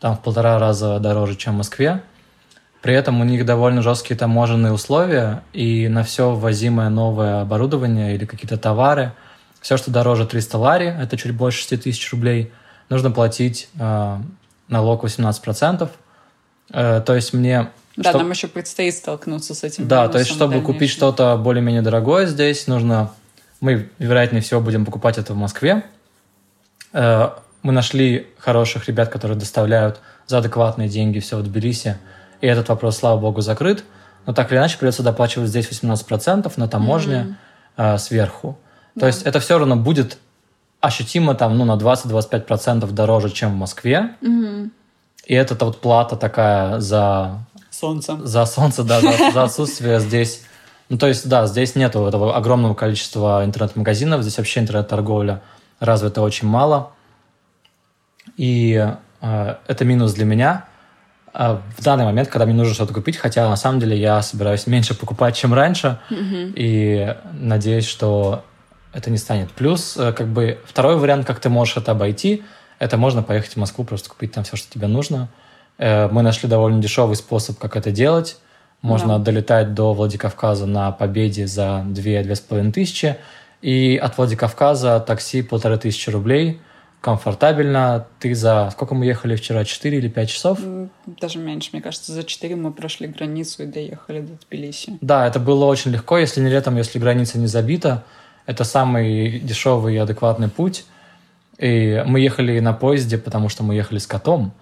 там в полтора раза дороже, чем в Москве. При этом у них довольно жесткие таможенные условия, и на все ввозимое новое оборудование или какие-то товары, все, что дороже 300 лари, это чуть больше 6 тысяч рублей, нужно платить э, налог 18%. Э, то есть мне да, Чтоб... нам еще предстоит столкнуться с этим. Да, то есть, чтобы купить что-то более-менее дорогое здесь, нужно... Мы, вероятнее всего, будем покупать это в Москве. Э, мы нашли хороших ребят, которые доставляют за адекватные деньги все в Тбилиси. И этот вопрос, слава богу, закрыт. Но так или иначе придется доплачивать здесь 18% на таможне mm-hmm. сверху. То есть это все равно будет ощутимо там, ну, на 20-25% дороже, чем в Москве. Mm-hmm. И это вот плата такая за Солнце. За солнце, да, за, за отсутствие здесь. Ну, то есть, да, здесь нету этого огромного количества интернет-магазинов, здесь вообще интернет-торговля развита очень мало. И э, это минус для меня. а, в данный момент, когда мне нужно что-то купить, хотя на самом деле я собираюсь меньше покупать, чем раньше, Мгм. и надеюсь, что это не станет. Плюс, э, как бы, второй вариант, как ты можешь это обойти, это можно поехать в Москву, просто купить там все, что тебе нужно. Э, Мы нашли довольно дешевый способ, как это делать. Можно Да. долетать до Владикавказа на Победе за 2-2,5 тысячи, и от Владикавказа такси полторы тысячи рублей. Комфортабельно. Ты за... Сколько мы ехали вчера? 4 или 5 часов? Даже меньше, мне кажется, за 4 мы прошли границу и доехали до Тбилиси. Да, это было очень легко, если не летом, если граница не забита. Это самый дешевый и адекватный путь. И мы ехали на поезде, потому что мы ехали с котом,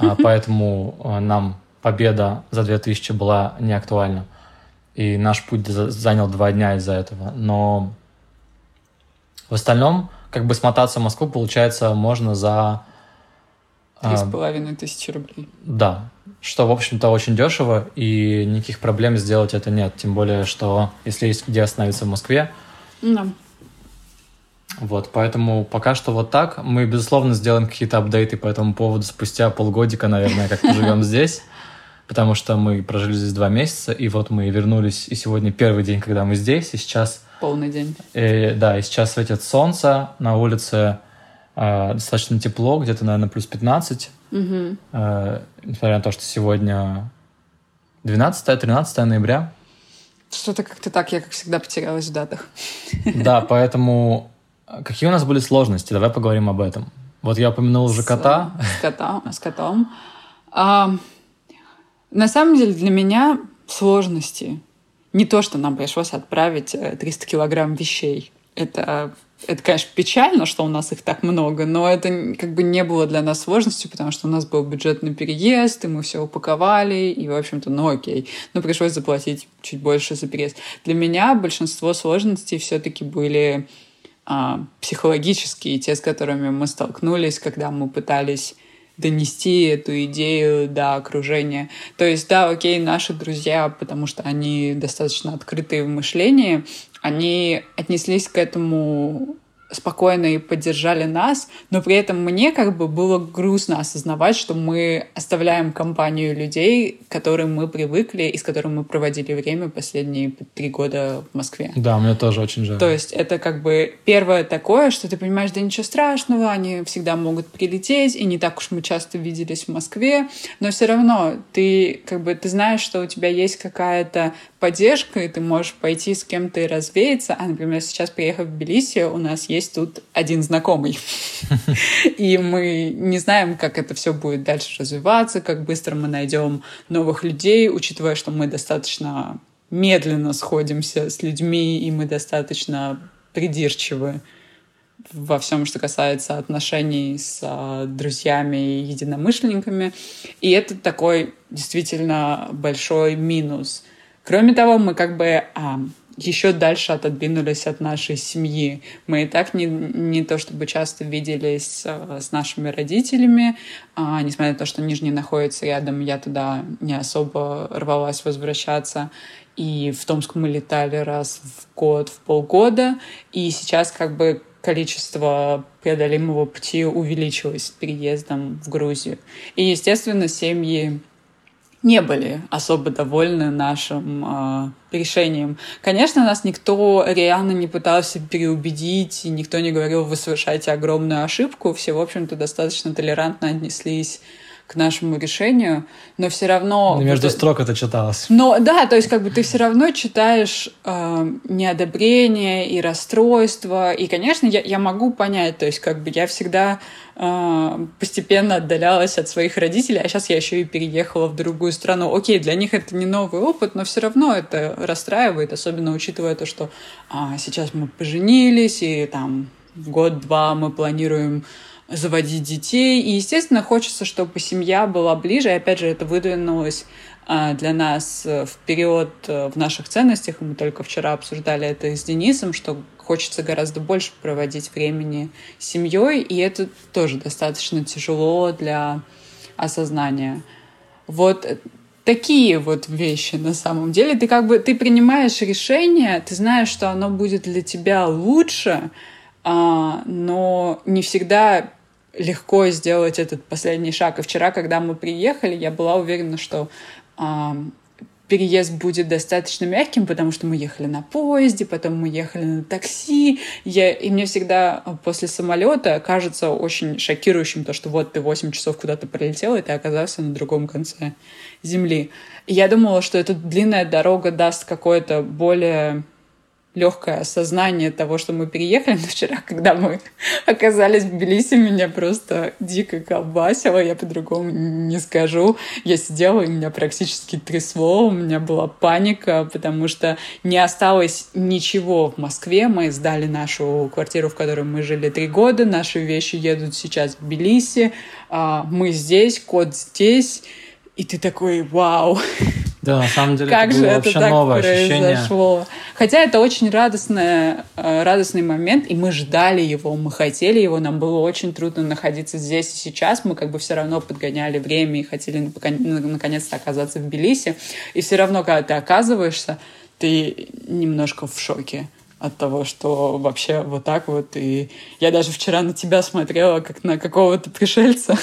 а, *laughs* поэтому а, нам победа за 2000 была не актуальна. И наш путь за- занял два дня из-за этого. Но в остальном, как бы смотаться в Москву, получается, можно за... Три а, с половиной тысячи рублей. да, что, в общем-то, очень дешево, и никаких проблем сделать это нет. Тем более, что если есть где остановиться в Москве, Да. Вот, поэтому пока что вот так. Мы, безусловно, сделаем какие-то апдейты по этому поводу спустя полгодика, наверное, как мы *laughs* живем здесь, потому что мы прожили здесь два месяца, и вот мы вернулись, и сегодня первый день, когда мы здесь, и сейчас Полный день. Э, да, и сейчас светит солнце, на улице э, достаточно тепло, где-то, наверное, плюс 15. Мгм. Э, несмотря на то, что сегодня 12-13 ноября. Что-то как-то так, я, как всегда, потерялась в датах. Да, *laughs* поэтому какие у нас были сложности? Давай поговорим об этом. Вот я упомянул уже С, кота. э, С котом. С котом. А, на самом деле для меня сложности не то, что нам пришлось отправить э, 300 килограмм вещей. Это, это, конечно, печально, что у нас их так много, но это как бы не было для нас сложностью, потому что у нас был бюджетный переезд, и мы все упаковали, и, в общем-то, ну окей. Но пришлось заплатить чуть больше за переезд. Для меня большинство сложностей все-таки были психологические, те, с которыми мы столкнулись, когда мы пытались донести эту идею до окружения. То есть, да, окей, наши друзья, потому что они достаточно открытые в мышлении, они отнеслись к этому спокойно и поддержали нас, но при этом мне как бы было грустно осознавать, что мы оставляем компанию людей, к которым мы привыкли и с которыми мы проводили время последние три года в Москве. Да, мне тоже очень жаль. То есть это как бы первое такое, что ты понимаешь, да ничего страшного, они всегда могут прилететь, и не так уж мы часто виделись в Москве, но все равно ты как бы ты знаешь, что у тебя есть какая-то поддержка, и ты можешь пойти с кем-то и развеяться. А, например, сейчас, приехав в Тбилиси, у нас есть тут один знакомый. *laughs* И мы не знаем, как это все будет дальше развиваться, как быстро мы найдем новых людей, учитывая, что мы достаточно медленно сходимся с людьми, и мы достаточно придирчивы во всем, что касается отношений с а, друзьями и единомышленниками. И это такой действительно большой минус. Кроме того, мы как бы а, еще дальше отодвинулись от нашей семьи. Мы и так не, не то чтобы часто виделись а, с нашими родителями, а, несмотря на то, что Нижний находится рядом, я туда не особо рвалась возвращаться. И в Томск мы летали раз в год, в полгода. И сейчас как бы количество преодолимого пути увеличилось с переездом в Грузию. И, естественно, семьи не были особо довольны нашим э, решением. Конечно, нас никто реально не пытался переубедить, и никто не говорил, вы совершаете огромную ошибку. Все, в общем-то, достаточно толерантно отнеслись к нашему решению, но все равно... Ну, Между строк это читалось. но да, то есть как бы ты все равно читаешь э, неодобрение и расстройство. И, конечно, я, я могу понять, то есть как бы я всегда э, постепенно отдалялась от своих родителей, а сейчас я еще и переехала в другую страну. Окей, для них это не новый опыт, но все равно это расстраивает, особенно учитывая то, что а, сейчас мы поженились, и там в год-два мы планируем заводить детей. И, естественно, хочется, чтобы семья была ближе. И, опять же, это выдвинулось а, для нас э, вперед э, в наших ценностях. Мы только вчера обсуждали это с Денисом, что хочется гораздо больше проводить времени с семьей, и это тоже достаточно тяжело для осознания. Вот э, такие вот вещи на самом деле. Ты как бы ты принимаешь решение, ты знаешь, что оно будет для тебя лучше, а, но не всегда легко сделать этот последний шаг. И вчера, когда мы приехали, я была уверена, что переезд будет достаточно мягким, потому что мы ехали на поезде, потом мы ехали на такси. Я, и мне всегда после самолета кажется очень шокирующим то, что вот ты 8 часов куда-то прилетел, и ты оказался на другом конце земли. И я думала, что эта длинная дорога даст какое-то более легкое осознание того, что мы переехали. Но вчера, когда мы *laughs* оказались в Тбилиси, меня просто дико колбасило, я по-другому не скажу. Я сидела, и меня практически трясло, у меня была паника, потому что не осталось ничего в Москве. Мы сдали нашу квартиру, в которой мы жили три года, наши вещи едут сейчас в Тбилиси, а, мы здесь, кот здесь, и ты такой, вау, да, на самом деле как это было же вообще это так новое произошло. ощущение. Хотя это очень радостное, э, радостный момент, и мы ждали его, мы хотели его, нам было очень трудно находиться здесь и сейчас, мы как бы все равно подгоняли время и хотели наконец-то оказаться в Тбилиси, и все равно, когда ты оказываешься, ты немножко в шоке от того, что вообще вот так вот. И я даже вчера на тебя смотрела, как на какого-то пришельца.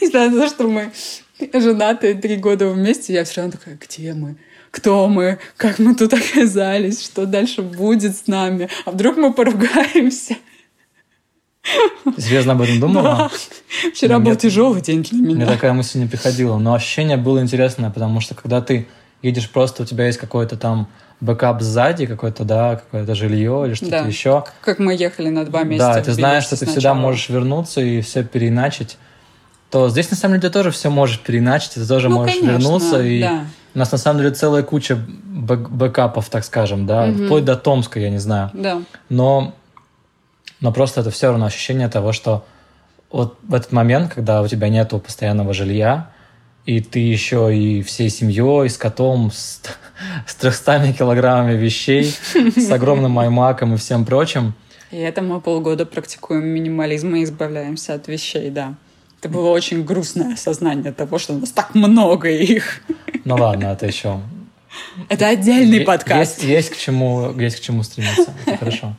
Несмотря на то, что мы *laughs* женатые три года вместе, я все равно такая, где мы? Кто мы? Как мы тут *laughs* оказались? Что дальше будет с нами? А вдруг мы поругаемся? *laughs* Серьезно об этом думала? Да. Вчера ну, был тяжелый день для меня. Мне такая мысль не приходила. Но ощущение было интересное, потому что когда ты едешь просто, у тебя есть какой-то там backup сзади, какое-то, да, какое-то жилье или что-то да. еще. Как мы ехали на два месяца. Да, ты знаешь, что ты всегда можешь вернуться и все переиначить то здесь на самом деле ты тоже все можешь переиначить, ты тоже ну, можешь конечно, вернуться. И да. у нас на самом деле целая куча бэк бэкапов, так скажем, да, угу. вплоть до Томска, я не знаю. Да. Но, но просто это все равно ощущение того, что вот в этот момент, когда у тебя нету постоянного жилья, и ты еще и всей семьей, с котом, с, с 300 килограммами вещей, с огромным аймаком и всем прочим. И это мы полгода практикуем минимализм и избавляемся от вещей, да. Это было очень грустное осознание того, что у нас так много их. Ну ладно, это еще... Это отдельный подкаст. Есть, есть, к чему, есть к чему стремиться. Это хорошо.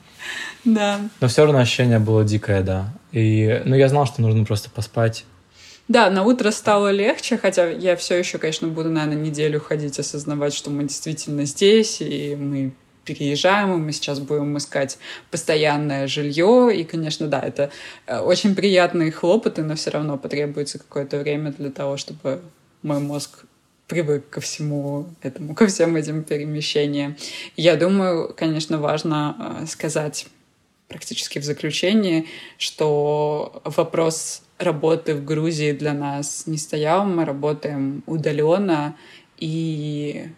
Да. Но все равно ощущение было дикое, да. И, ну, я знал, что нужно просто поспать. Да, на утро стало легче, хотя я все еще, конечно, буду, наверное, неделю ходить, осознавать, что мы действительно здесь, и мы переезжаем, мы сейчас будем искать постоянное жилье. И, конечно, да, это э, очень приятные хлопоты, но все равно потребуется какое-то время для того, чтобы мой мозг привык ко всему этому, ко всем этим перемещениям. Я думаю, конечно, важно э, сказать практически в заключении, что вопрос работы в Грузии для нас не стоял. Мы работаем удаленно, и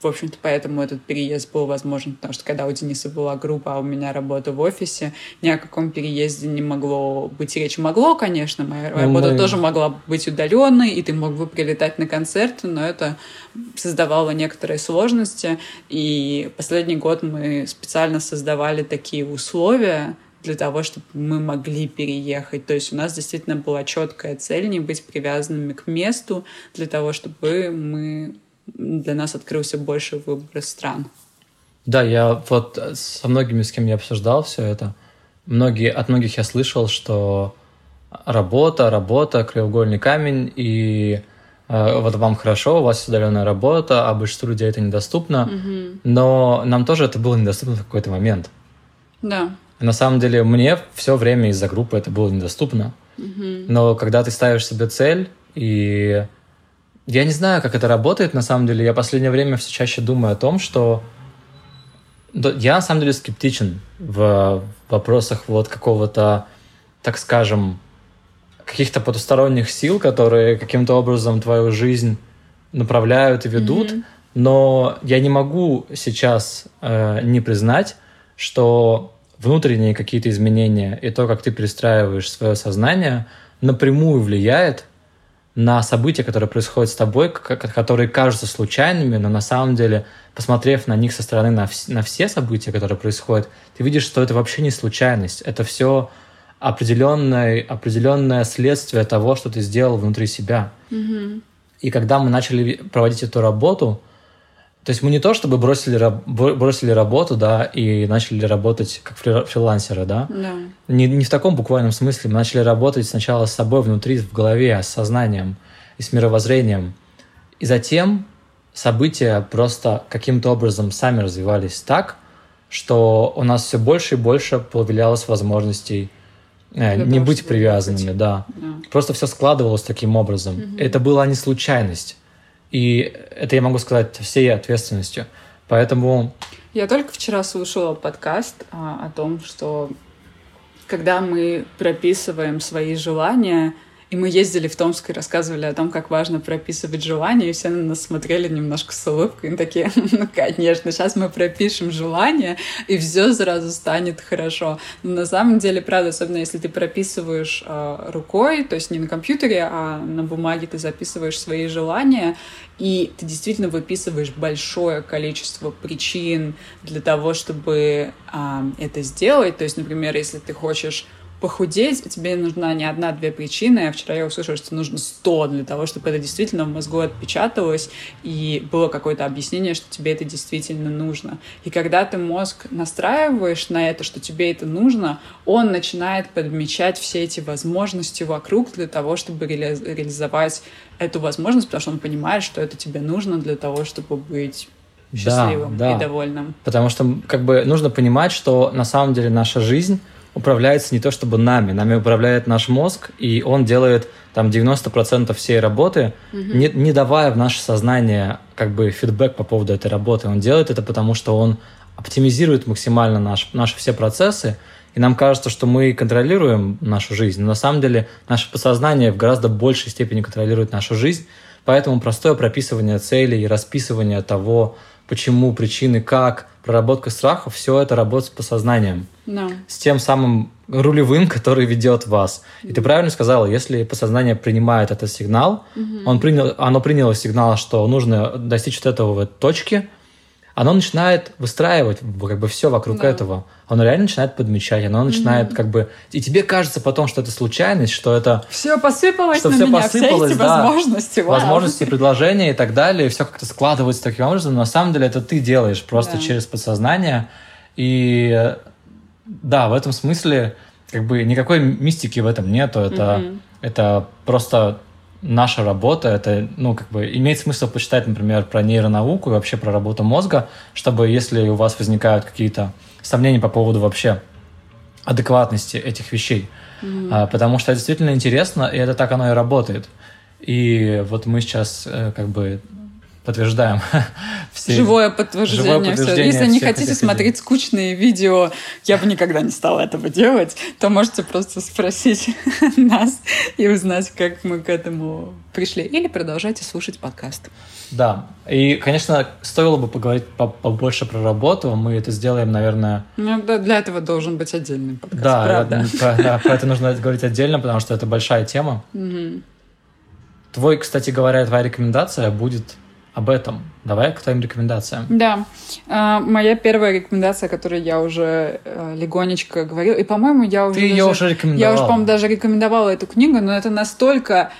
в общем-то, поэтому этот переезд был возможен, потому что когда у Дениса была группа, а у меня работа в офисе, ни о каком переезде не могло быть речи. Могло, конечно, моя ну, работа тоже могла быть удаленной, и ты мог бы прилетать на концерты, но это создавало некоторые сложности. И последний год мы специально создавали такие условия, для того, чтобы мы могли переехать. То есть у нас действительно была четкая цель не быть привязанными к месту, для того, чтобы мы для нас открылся больше выбор стран. Да, я вот со многими, с кем я обсуждал все это, многие, от многих я слышал, что работа, работа, краеугольный камень, и э, вот вам хорошо, у вас удаленная работа, а большинству людей это недоступно, угу. но нам тоже это было недоступно в какой-то момент. Да. на самом деле мне все время из-за группы это было недоступно. Угу. Но когда ты ставишь себе цель и я не знаю, как это работает на самом деле. Я в последнее время все чаще думаю о том, что я на самом деле скептичен в вопросах вот какого-то, так скажем, каких-то потусторонних сил, которые каким-то образом твою жизнь направляют и ведут. Mm-hmm. Но я не могу сейчас э, не признать, что внутренние какие-то изменения и то, как ты перестраиваешь свое сознание, напрямую влияет на события, которые происходят с тобой, которые кажутся случайными, но на самом деле, посмотрев на них со стороны на, вс- на все события, которые происходят, ты видишь, что это вообще не случайность. Это все определенное, определенное следствие того, что ты сделал внутри себя. Mm-hmm. И когда мы начали проводить эту работу, то есть мы не то, чтобы бросили, бросили работу, да, и начали работать как фрилансеры, да? Да. Не, не в таком буквальном смысле. Мы начали работать сначала с собой внутри, в голове, с сознанием и с мировоззрением. И затем события просто каким-то образом сами развивались так, что у нас все больше и больше появлялось возможностей э, не быть привязанными, да. да. Просто все складывалось таким образом. Угу. Это была не случайность. И это я могу сказать всей ответственностью. Поэтому... Я только вчера слушала подкаст а, о том, что когда мы прописываем свои желания, и мы ездили в Томск и рассказывали о том, как важно прописывать желания, и все на нас смотрели немножко с улыбкой, и такие, *laughs* ну, конечно, сейчас мы пропишем желание, и все сразу станет хорошо. Но на самом деле, правда, особенно если ты прописываешь э, рукой, то есть не на компьютере, а на бумаге ты записываешь свои желания, и ты действительно выписываешь большое количество причин для того, чтобы э, это сделать. То есть, например, если ты хочешь похудеть, тебе нужна не одна-две причины. А вчера я услышала, что нужно сто для того, чтобы это действительно в мозгу отпечаталось, и было какое-то объяснение, что тебе это действительно нужно. И когда ты мозг настраиваешь на это, что тебе это нужно, он начинает подмечать все эти возможности вокруг для того, чтобы ре реализовать эту возможность, потому что он понимает, что это тебе нужно для того, чтобы быть счастливым да, да. и довольным. Потому что как бы нужно понимать, что на самом деле наша жизнь управляется не то чтобы нами, нами управляет наш мозг, и он делает там 90% всей работы, угу. не, не давая в наше сознание как бы фидбэк по поводу этой работы. Он делает это потому, что он оптимизирует максимально наш, наши все процессы, и нам кажется, что мы контролируем нашу жизнь, но на самом деле наше подсознание в гораздо большей степени контролирует нашу жизнь, поэтому простое прописывание целей и расписывание того, почему, причины, как, проработка страхов, все это работает с подсознанием. No. С тем самым рулевым, *laughs* который ведет вас. И ты правильно сказала, если подсознание принимает этот сигнал, mm-hmm. он принял, оно приняло сигнал, что нужно достичь вот этого вот точки, оно начинает выстраивать как бы все вокруг да. этого. Оно реально начинает подмечать, оно начинает mm-hmm. как бы... И тебе кажется потом, что это случайность, что это... Все посыпалось что на все меня, посыпалось, все да, возможности. Вау. Возможности, предложения и так далее, и все как-то складывается таким образом. Но на самом деле это ты делаешь просто да. через подсознание. И да, в этом смысле как бы никакой мистики в этом нету. Это, mm-hmm. это просто наша работа, это, ну, как бы, имеет смысл почитать, например, про нейронауку и вообще про работу мозга, чтобы, если у вас возникают какие-то сомнения по поводу вообще адекватности этих вещей, mm-hmm. потому что это действительно интересно, и это так оно и работает. И вот мы сейчас э, как бы подтверждаем *laughs* все. Живое подтверждение. Живое подтверждение Если не хотите смотреть идей. скучные видео, я бы никогда не стала этого делать, то можете просто спросить *laughs* нас и узнать, как мы к этому пришли. Или продолжайте слушать подкаст. Да. И, конечно, стоило бы поговорить побольше про работу. Мы это сделаем, наверное... Ну, да, для этого должен быть отдельный подкаст, да, правда. Про, да, про это нужно говорить отдельно, потому что это большая тема. Угу. Твой, кстати говоря, твоя рекомендация будет об этом. Давай к твоим рекомендациям. Да. А, моя первая рекомендация, которую я уже э, легонечко говорила, и, по-моему, я уже... Ты даже, ее уже рекомендовала. Я уже, по-моему, даже рекомендовала эту книгу, но это настолько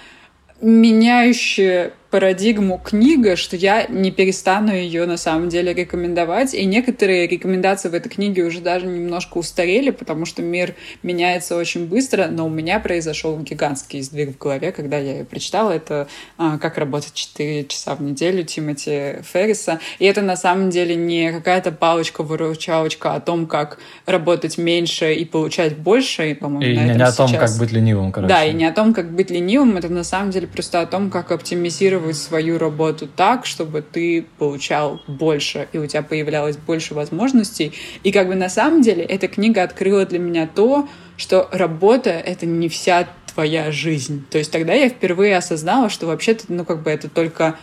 меняющая парадигму книга, что я не перестану ее на самом деле рекомендовать. И некоторые рекомендации в этой книге уже даже немножко устарели, потому что мир меняется очень быстро, но у меня произошел гигантский сдвиг в голове, когда я ее прочитала. Это а, «Как работать 4 часа в неделю» Тимоти Ферриса. И это на самом деле не какая-то палочка-выручалочка о том, как работать меньше и получать больше, и, по-моему, и не, не о том, сейчас... как быть ленивым, короче. Да, и не о том, как быть ленивым, это на самом деле просто о том, как оптимизировать организировать свою работу так, чтобы ты получал больше, и у тебя появлялось больше возможностей. И как бы на самом деле эта книга открыла для меня то, что работа — это не вся твоя жизнь. То есть тогда я впервые осознала, что вообще-то, ну, как бы это только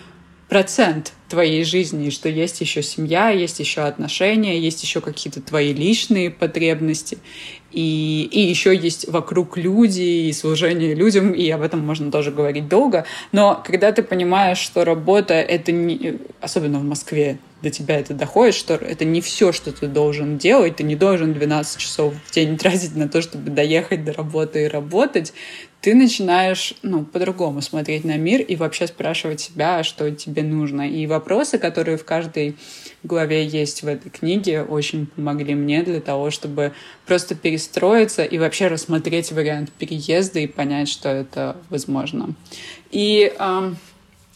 процент твоей жизни, что есть еще семья, есть еще отношения, есть еще какие-то твои личные потребности, и, и еще есть вокруг люди и служение людям, и об этом можно тоже говорить долго. Но когда ты понимаешь, что работа — это не... Особенно в Москве, до тебя это доходит, что это не все, что ты должен делать, ты не должен 12 часов в день *laughs* тратить на то, чтобы доехать до работы и работать, ты начинаешь ну, по-другому смотреть на мир и вообще спрашивать себя, что тебе нужно. И вопросы, которые в каждой главе есть в этой книге, очень помогли мне для того, чтобы просто перестроиться и вообще рассмотреть вариант переезда и понять, что это возможно. И эм,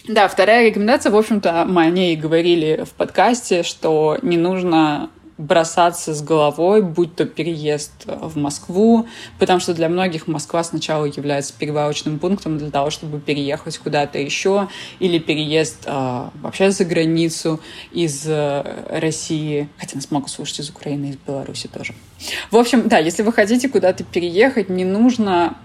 да, вторая рекомендация, в общем-то, мы о ней говорили в подкасте, что не нужно бросаться с головой, будь то переезд в Москву, потому что для многих Москва сначала является перевалочным пунктом для того, чтобы переехать куда-то еще, или переезд э, вообще за границу из э, России, хотя нас могут слушать из Украины, из Беларуси тоже. В общем, да, если вы хотите куда-то переехать, не нужно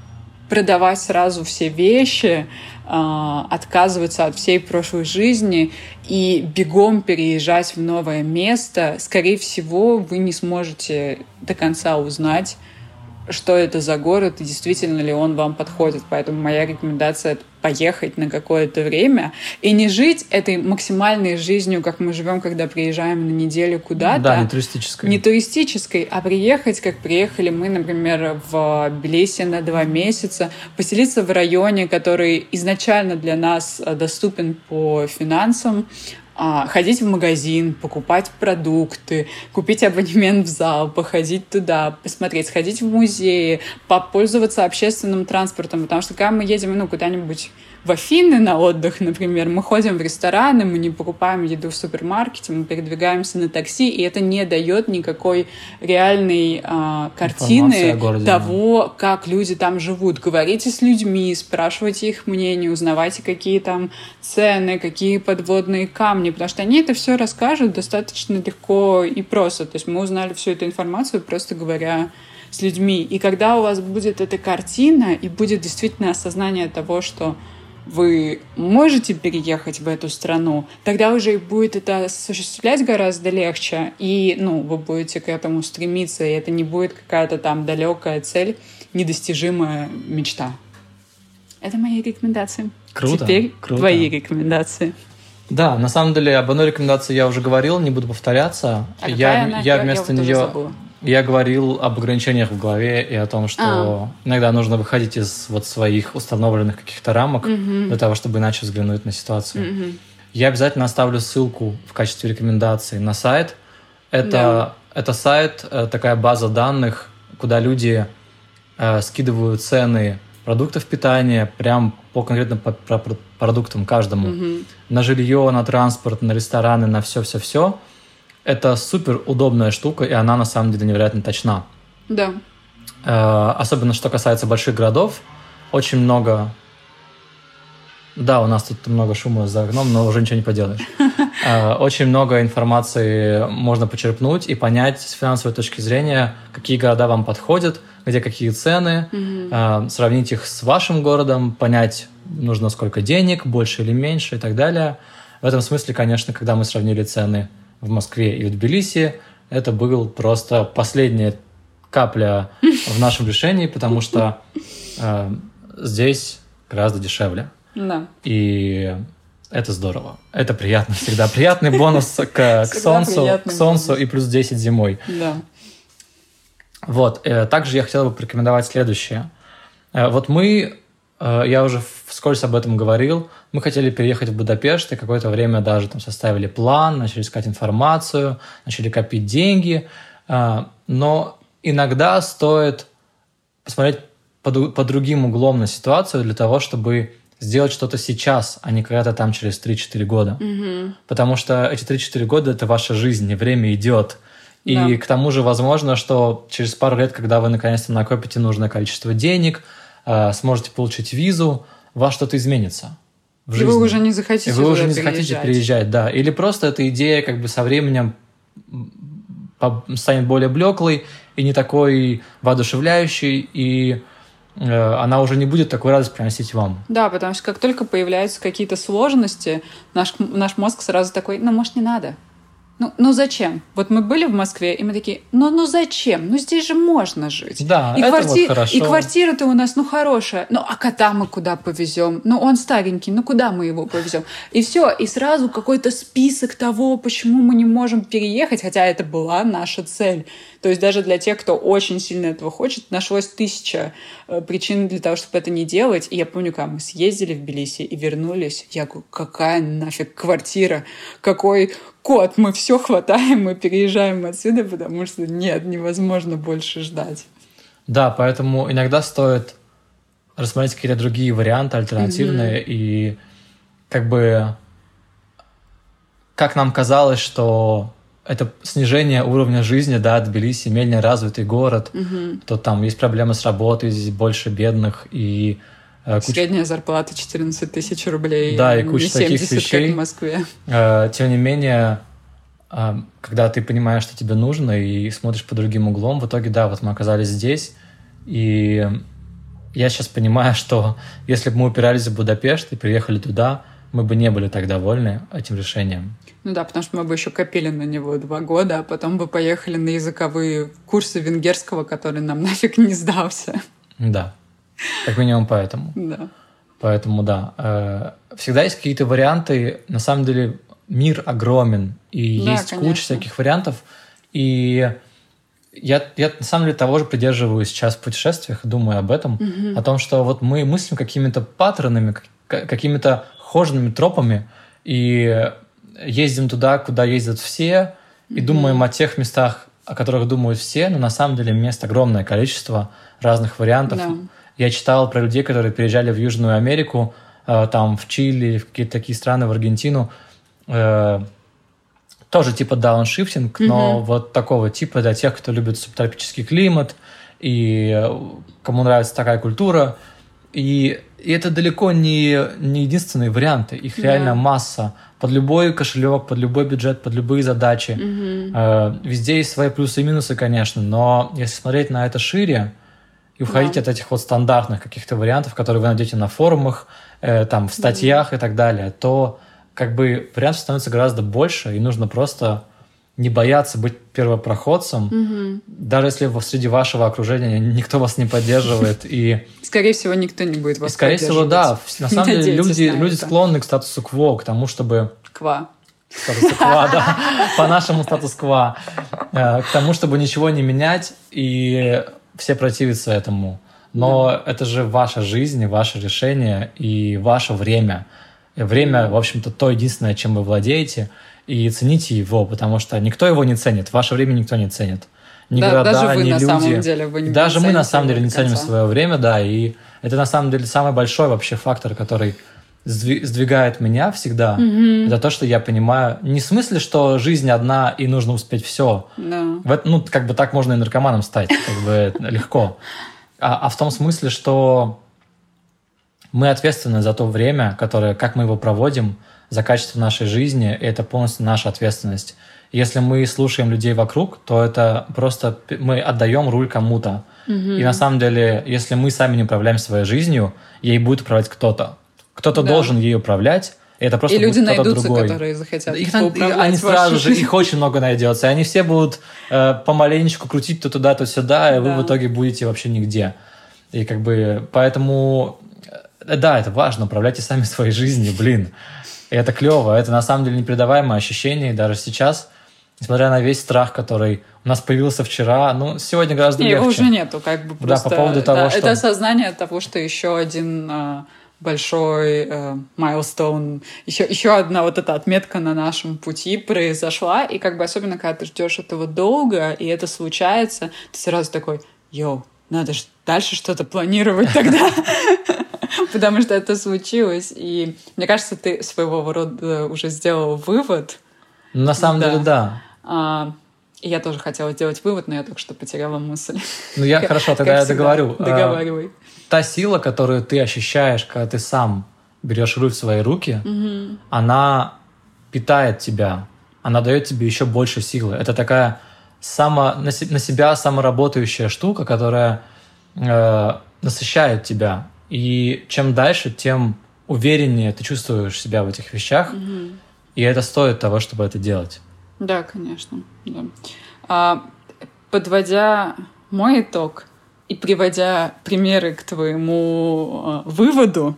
продавать сразу все вещи, а, отказываться от всей прошлой жизни и бегом переезжать в новое место, скорее всего, вы не сможете до конца узнать, что это за город и действительно ли он вам подходит. Поэтому моя рекомендация — это поехать на какое-то время и не жить этой максимальной жизнью, как мы живем, когда приезжаем на неделю куда-то. Да, не туристической. Не туристической, а приехать, как приехали мы, например, в Тбилиси на два месяца, поселиться в районе, который изначально для нас доступен по финансам, а, ходить в магазин, покупать продукты, купить абонемент в зал, походить туда, посмотреть, сходить в музеи, попользоваться общественным транспортом, потому что когда мы едем ну, куда-нибудь в Афины на отдых, например, мы ходим в рестораны, мы не покупаем еду в супермаркете, мы передвигаемся на такси, и это не дает никакой реальной а, картины городе, того, как люди там живут. Говорите с людьми, спрашивайте их мнение, узнавайте, какие там цены, какие подводные камни, потому что они это все расскажут достаточно легко и просто. То есть мы узнали всю эту информацию, просто говоря с людьми. И когда у вас будет эта картина, и будет действительно осознание того, что вы можете переехать в эту страну, тогда уже и будет это осуществлять гораздо легче, и ну, вы будете к этому стремиться, и это не будет какая-то там далекая цель, недостижимая мечта. Это мои рекомендации. Круто. Теперь круто. твои рекомендации. Да, на самом деле об одной рекомендации я уже говорил, не буду повторяться. А я, она? я вместо я нее я говорил об ограничениях в голове и о том, что а. иногда нужно выходить из вот своих установленных каких-то рамок угу. для того, чтобы иначе взглянуть на ситуацию. Угу. Я обязательно оставлю ссылку в качестве рекомендации на сайт. Это, Да. это сайт, э, такая база данных, куда люди э, скидывают цены продуктов питания прям по конкретно по, по- по продуктам каждому. Мгм. На жилье, на транспорт, на рестораны, на все-все-все. Это супер удобная штука, и она на самом деле невероятно точна. Да. Э, Особенно, что касается больших городов. Очень много... Да, у нас тут много шума за окном, но уже ничего не поделаешь. *laughs* Э, Очень много информации можно почерпнуть и понять с финансовой точки зрения, какие города вам подходят, где какие цены, э, сравнить их с вашим городом, понять, нужно сколько денег, больше или меньше и так далее. В этом смысле, конечно, когда мы сравнили цены в Москве и в Тбилиси, это был просто последняя капля в нашем решении, потому что э, здесь гораздо дешевле. Да. И это здорово. Это приятно всегда. Приятный бонус к, к солнцу, к солнцу бонус. и плюс 10 зимой. Да. Вот. э, Также я хотел бы порекомендовать следующее. Э, Вот мы, я уже вскользь об этом говорил, мы хотели переехать в Будапешт, и какое-то время даже там составили план, начали искать информацию, начали копить деньги. Э, Но иногда стоит посмотреть под, под другим углом на ситуацию для того, чтобы сделать что-то сейчас, а не когда-то там через 3-4 года. Мгм. Потому что эти 3-4 года – это ваша жизнь, и время идет. И Да. к тому же возможно, что через пару лет, когда вы наконец-то накопите нужное количество денег, э, сможете получить визу, у вас что-то изменится в И жизни. вы уже не захотите И вы уже не захотите переезжать. переезжать, да. Или просто эта идея как бы со временем станет более блеклой и не такой воодушевляющей, и э, она уже не будет такой радость приносить вам. Да, потому что как только появляются какие-то сложности, наш, наш мозг сразу такой, ну, может, не надо. Ну, ну зачем? Вот мы были в Москве, и мы такие, ну, ну зачем? Ну здесь же можно жить. Да, и это кварти... вот хорошо. И квартира-то у нас, ну, хорошая. Ну, а кота мы куда повезем? Ну, он старенький, ну, куда мы его повезем? И все, и сразу какой-то список того, почему мы не можем переехать, хотя это была наша цель. То есть даже для тех, кто очень сильно этого хочет, нашлось тысяча э, причин для того, чтобы это не делать. И я помню, когда мы съездили в Тбилиси и вернулись, я говорю, какая нафиг квартира, какой кот, мы все хватаем, мы переезжаем отсюда, потому что нет, невозможно больше ждать. Да, поэтому иногда стоит рассмотреть какие-то другие варианты, альтернативные, mm-hmm. и как бы как нам казалось, что это снижение уровня жизни, да, Тбилиси, менее развитый город, угу. то там есть проблемы с работой, здесь больше бедных и куча... Средняя зарплата 14 тысяч рублей, да, и куча 70, таких вещей. как в Москве. Э, тем не менее, э, когда ты понимаешь, что тебе нужно, и смотришь по другим углом, в итоге, да, вот мы оказались здесь, и я сейчас понимаю, *laughs* что если бы мы упирались в Будапешт и приехали туда, мы бы не были так довольны этим решением. Ну да, потому что мы бы еще копили на него два года, а потом бы поехали на языковые курсы венгерского, который нам *laughs* нафиг не сдался. Да, как минимум поэтому. Да. Поэтому да. Э, всегда есть какие-то варианты. На самом деле мир огромен, и да, есть конечно. куча всяких вариантов. И я, я на самом деле того же придерживаюсь сейчас в путешествиях, думаю об этом, угу. о том, что вот мы мыслим какими-то паттернами, какими-то хоженными тропами, и ездим туда, куда ездят все, и mm-hmm. думаем о тех местах, о которых думают все, но на самом деле мест огромное количество разных вариантов. Yeah. Я читал про людей, которые приезжали в Южную Америку, э, там в Чили, в какие-то такие страны, в Аргентину, э, тоже типа дауншифтинг, mm-hmm. но вот такого типа для тех, кто любит субтропический климат и э, кому нравится такая культура. И, и это далеко не, не единственные варианты, их реально yeah. масса под любой кошелек, под любой бюджет, под любые задачи. Mm-hmm. Везде есть свои плюсы и минусы, конечно, но если смотреть на это шире и уходить yeah. от этих вот стандартных каких-то вариантов, которые вы найдете на форумах, э, там в статьях mm-hmm. и так далее, то как бы вариантов становится гораздо больше, и нужно просто не бояться быть первопроходцем, угу. даже если среди вашего окружения никто вас не поддерживает. И, скорее всего, никто не будет вас и, Скорее всего, да. На самом деле люди, люди склонны к статусу кво, к тому, чтобы... Ква. Статусу ква, да. По нашему статус-ква. Э, к тому, чтобы ничего не менять, и все противятся этому. Но это же ваша жизнь, ваше решение и ваше время. Время, в общем-то, то единственное, чем вы владеете – и цените его, потому что никто его не ценит, ваше время никто не ценит. Ни да, города, даже вы ни на люди. самом деле вы не Даже мы на самом деле не ценим свое время, да, и это на самом деле самый большой вообще фактор, который сдвигает меня всегда, mm-hmm. это то, что я понимаю, не в смысле, что жизнь одна и нужно успеть все. No. В, ну, как бы так можно и наркоманом стать, как бы *laughs* легко. А, а в том смысле, что мы ответственны за то время, которое, как мы его проводим, за качество нашей жизни, и это полностью наша ответственность. Если мы слушаем людей вокруг, то это просто мы отдаем руль кому-то. Mm-hmm. И на самом деле, если мы сами не управляем своей жизнью, ей будет управлять кто-то. Кто-то да. должен ей управлять, и это просто и люди будет найдутся, другой. которые захотят их, Они сразу же, *laughs* их очень много найдется. И они все будут э, помаленечку крутить то туда, то сюда, и да. вы в итоге будете вообще нигде. И как бы поэтому, э, да, это важно, управляйте сами *laughs* своей жизнью, блин. И это клево, это на самом деле непередаваемое ощущение, и даже сейчас, несмотря на весь страх, который у нас появился вчера, ну, сегодня гораздо не, легче. Его уже нету, как бы просто... Да, по поводу того, да, что... Это осознание того, что еще один э, большой майлстоун, э, еще, еще одна вот эта отметка на нашем пути произошла, и как бы особенно, когда ты ждешь этого долго, и это случается, ты сразу такой, йоу, надо же дальше что-то планировать тогда. *laughs* потому что это случилось. И мне кажется, ты своего рода уже сделал вывод. На самом деле, да. А, и я тоже хотела сделать вывод, но я только что потеряла мысль. Ну, я хорошо, тогда я договорю. А, Договаривай. Та сила, которую ты ощущаешь, когда ты сам берешь руль в свои руки, угу. она питает тебя, она дает тебе еще больше силы. Это такая само, на, себя самоработающая штука, которая э, насыщает тебя. И чем дальше, тем увереннее ты чувствуешь себя в этих вещах. Угу. И это стоит того, чтобы это делать. Да, конечно. Да. А, подводя мой итог и приводя примеры к твоему а, выводу,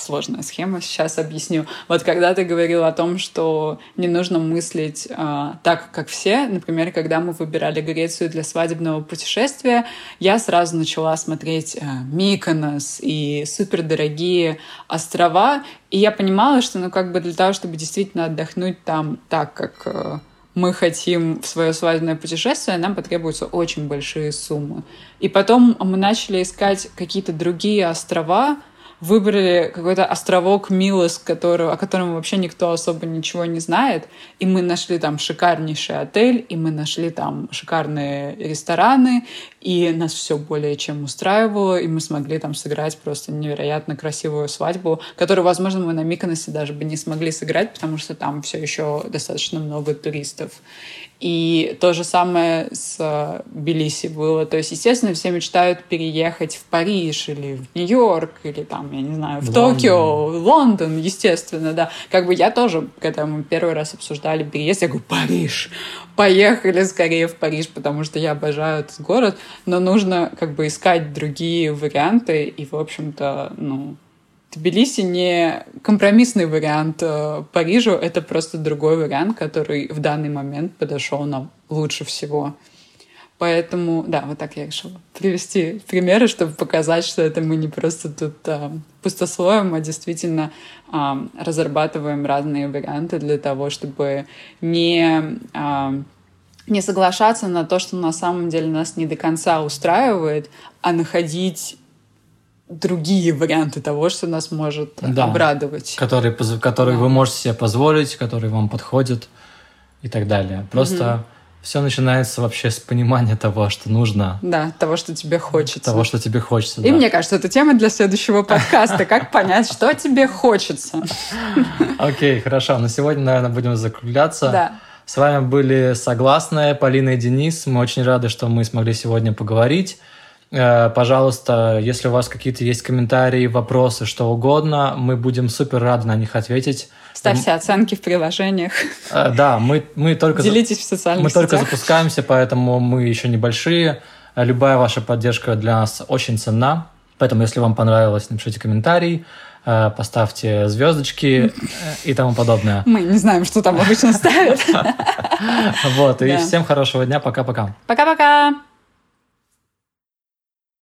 сложная схема, сейчас объясню. Вот когда ты говорил о том, что не нужно мыслить а, так, как все, например, когда мы выбирали Грецию для свадебного путешествия, я сразу начала смотреть а, Миконос и супердорогие острова, и я понимала, что, ну, как бы для того, чтобы действительно отдохнуть там так, как а, мы хотим в свое свадебное путешествие, нам потребуются очень большие суммы. И потом мы начали искать какие-то другие острова, выбрали какой-то островок Милос, который, о котором вообще никто особо ничего не знает, и мы нашли там шикарнейший отель, и мы нашли там шикарные рестораны, и нас все более чем устраивало, и мы смогли там сыграть просто невероятно красивую свадьбу, которую, возможно, мы на Миконосе даже бы не смогли сыграть, потому что там все еще достаточно много туристов. И то же самое с э, Тбилиси было. То есть, естественно, все мечтают переехать в Париж или в Нью-Йорк, или там, я не знаю, в Лондон. Токио, в Лондон, естественно, да. Как бы я тоже, когда мы первый раз обсуждали переезд, я говорю, Париж, поехали скорее в Париж, потому что я обожаю этот город, но нужно как бы искать другие варианты, и, в общем-то, ну, Тбилиси не компромиссный вариант э, Парижу, это просто другой вариант, который в данный момент подошел нам лучше всего. Поэтому, да, вот так я решила привести примеры, чтобы показать, что это мы не просто тут э, пустословим, а действительно э, разрабатываем разные варианты для того, чтобы не, э, не соглашаться на то, что на самом деле нас не до конца устраивает, а находить другие варианты того, что нас может да, обрадовать. Которые, которые да. вы можете себе позволить, которые вам подходят и так далее. Просто угу. все начинается вообще с понимания того, что нужно. Да, того, что тебе хочется. Того, что тебе хочется. И да. мне кажется, это тема для следующего подкаста. Как понять, что тебе хочется? Окей, хорошо. На сегодня, наверное, будем закругляться. Да. С вами были Согласные Полина и Денис. Мы очень рады, что мы смогли сегодня поговорить. Э, пожалуйста, если у вас какие-то есть комментарии, вопросы, что угодно, мы будем супер рады на них ответить. Ставьте оценки в приложениях. Э, да, мы, мы только... Делитесь в социальных Мы сетях. только запускаемся, поэтому мы еще небольшие. Любая ваша поддержка для нас очень ценна. Поэтому, если вам понравилось, напишите комментарий, э, поставьте звездочки и тому подобное. Мы не знаем, что там обычно ставят. *laughs* Вот, и всем хорошего дня. Пока-пока. Пока-пока.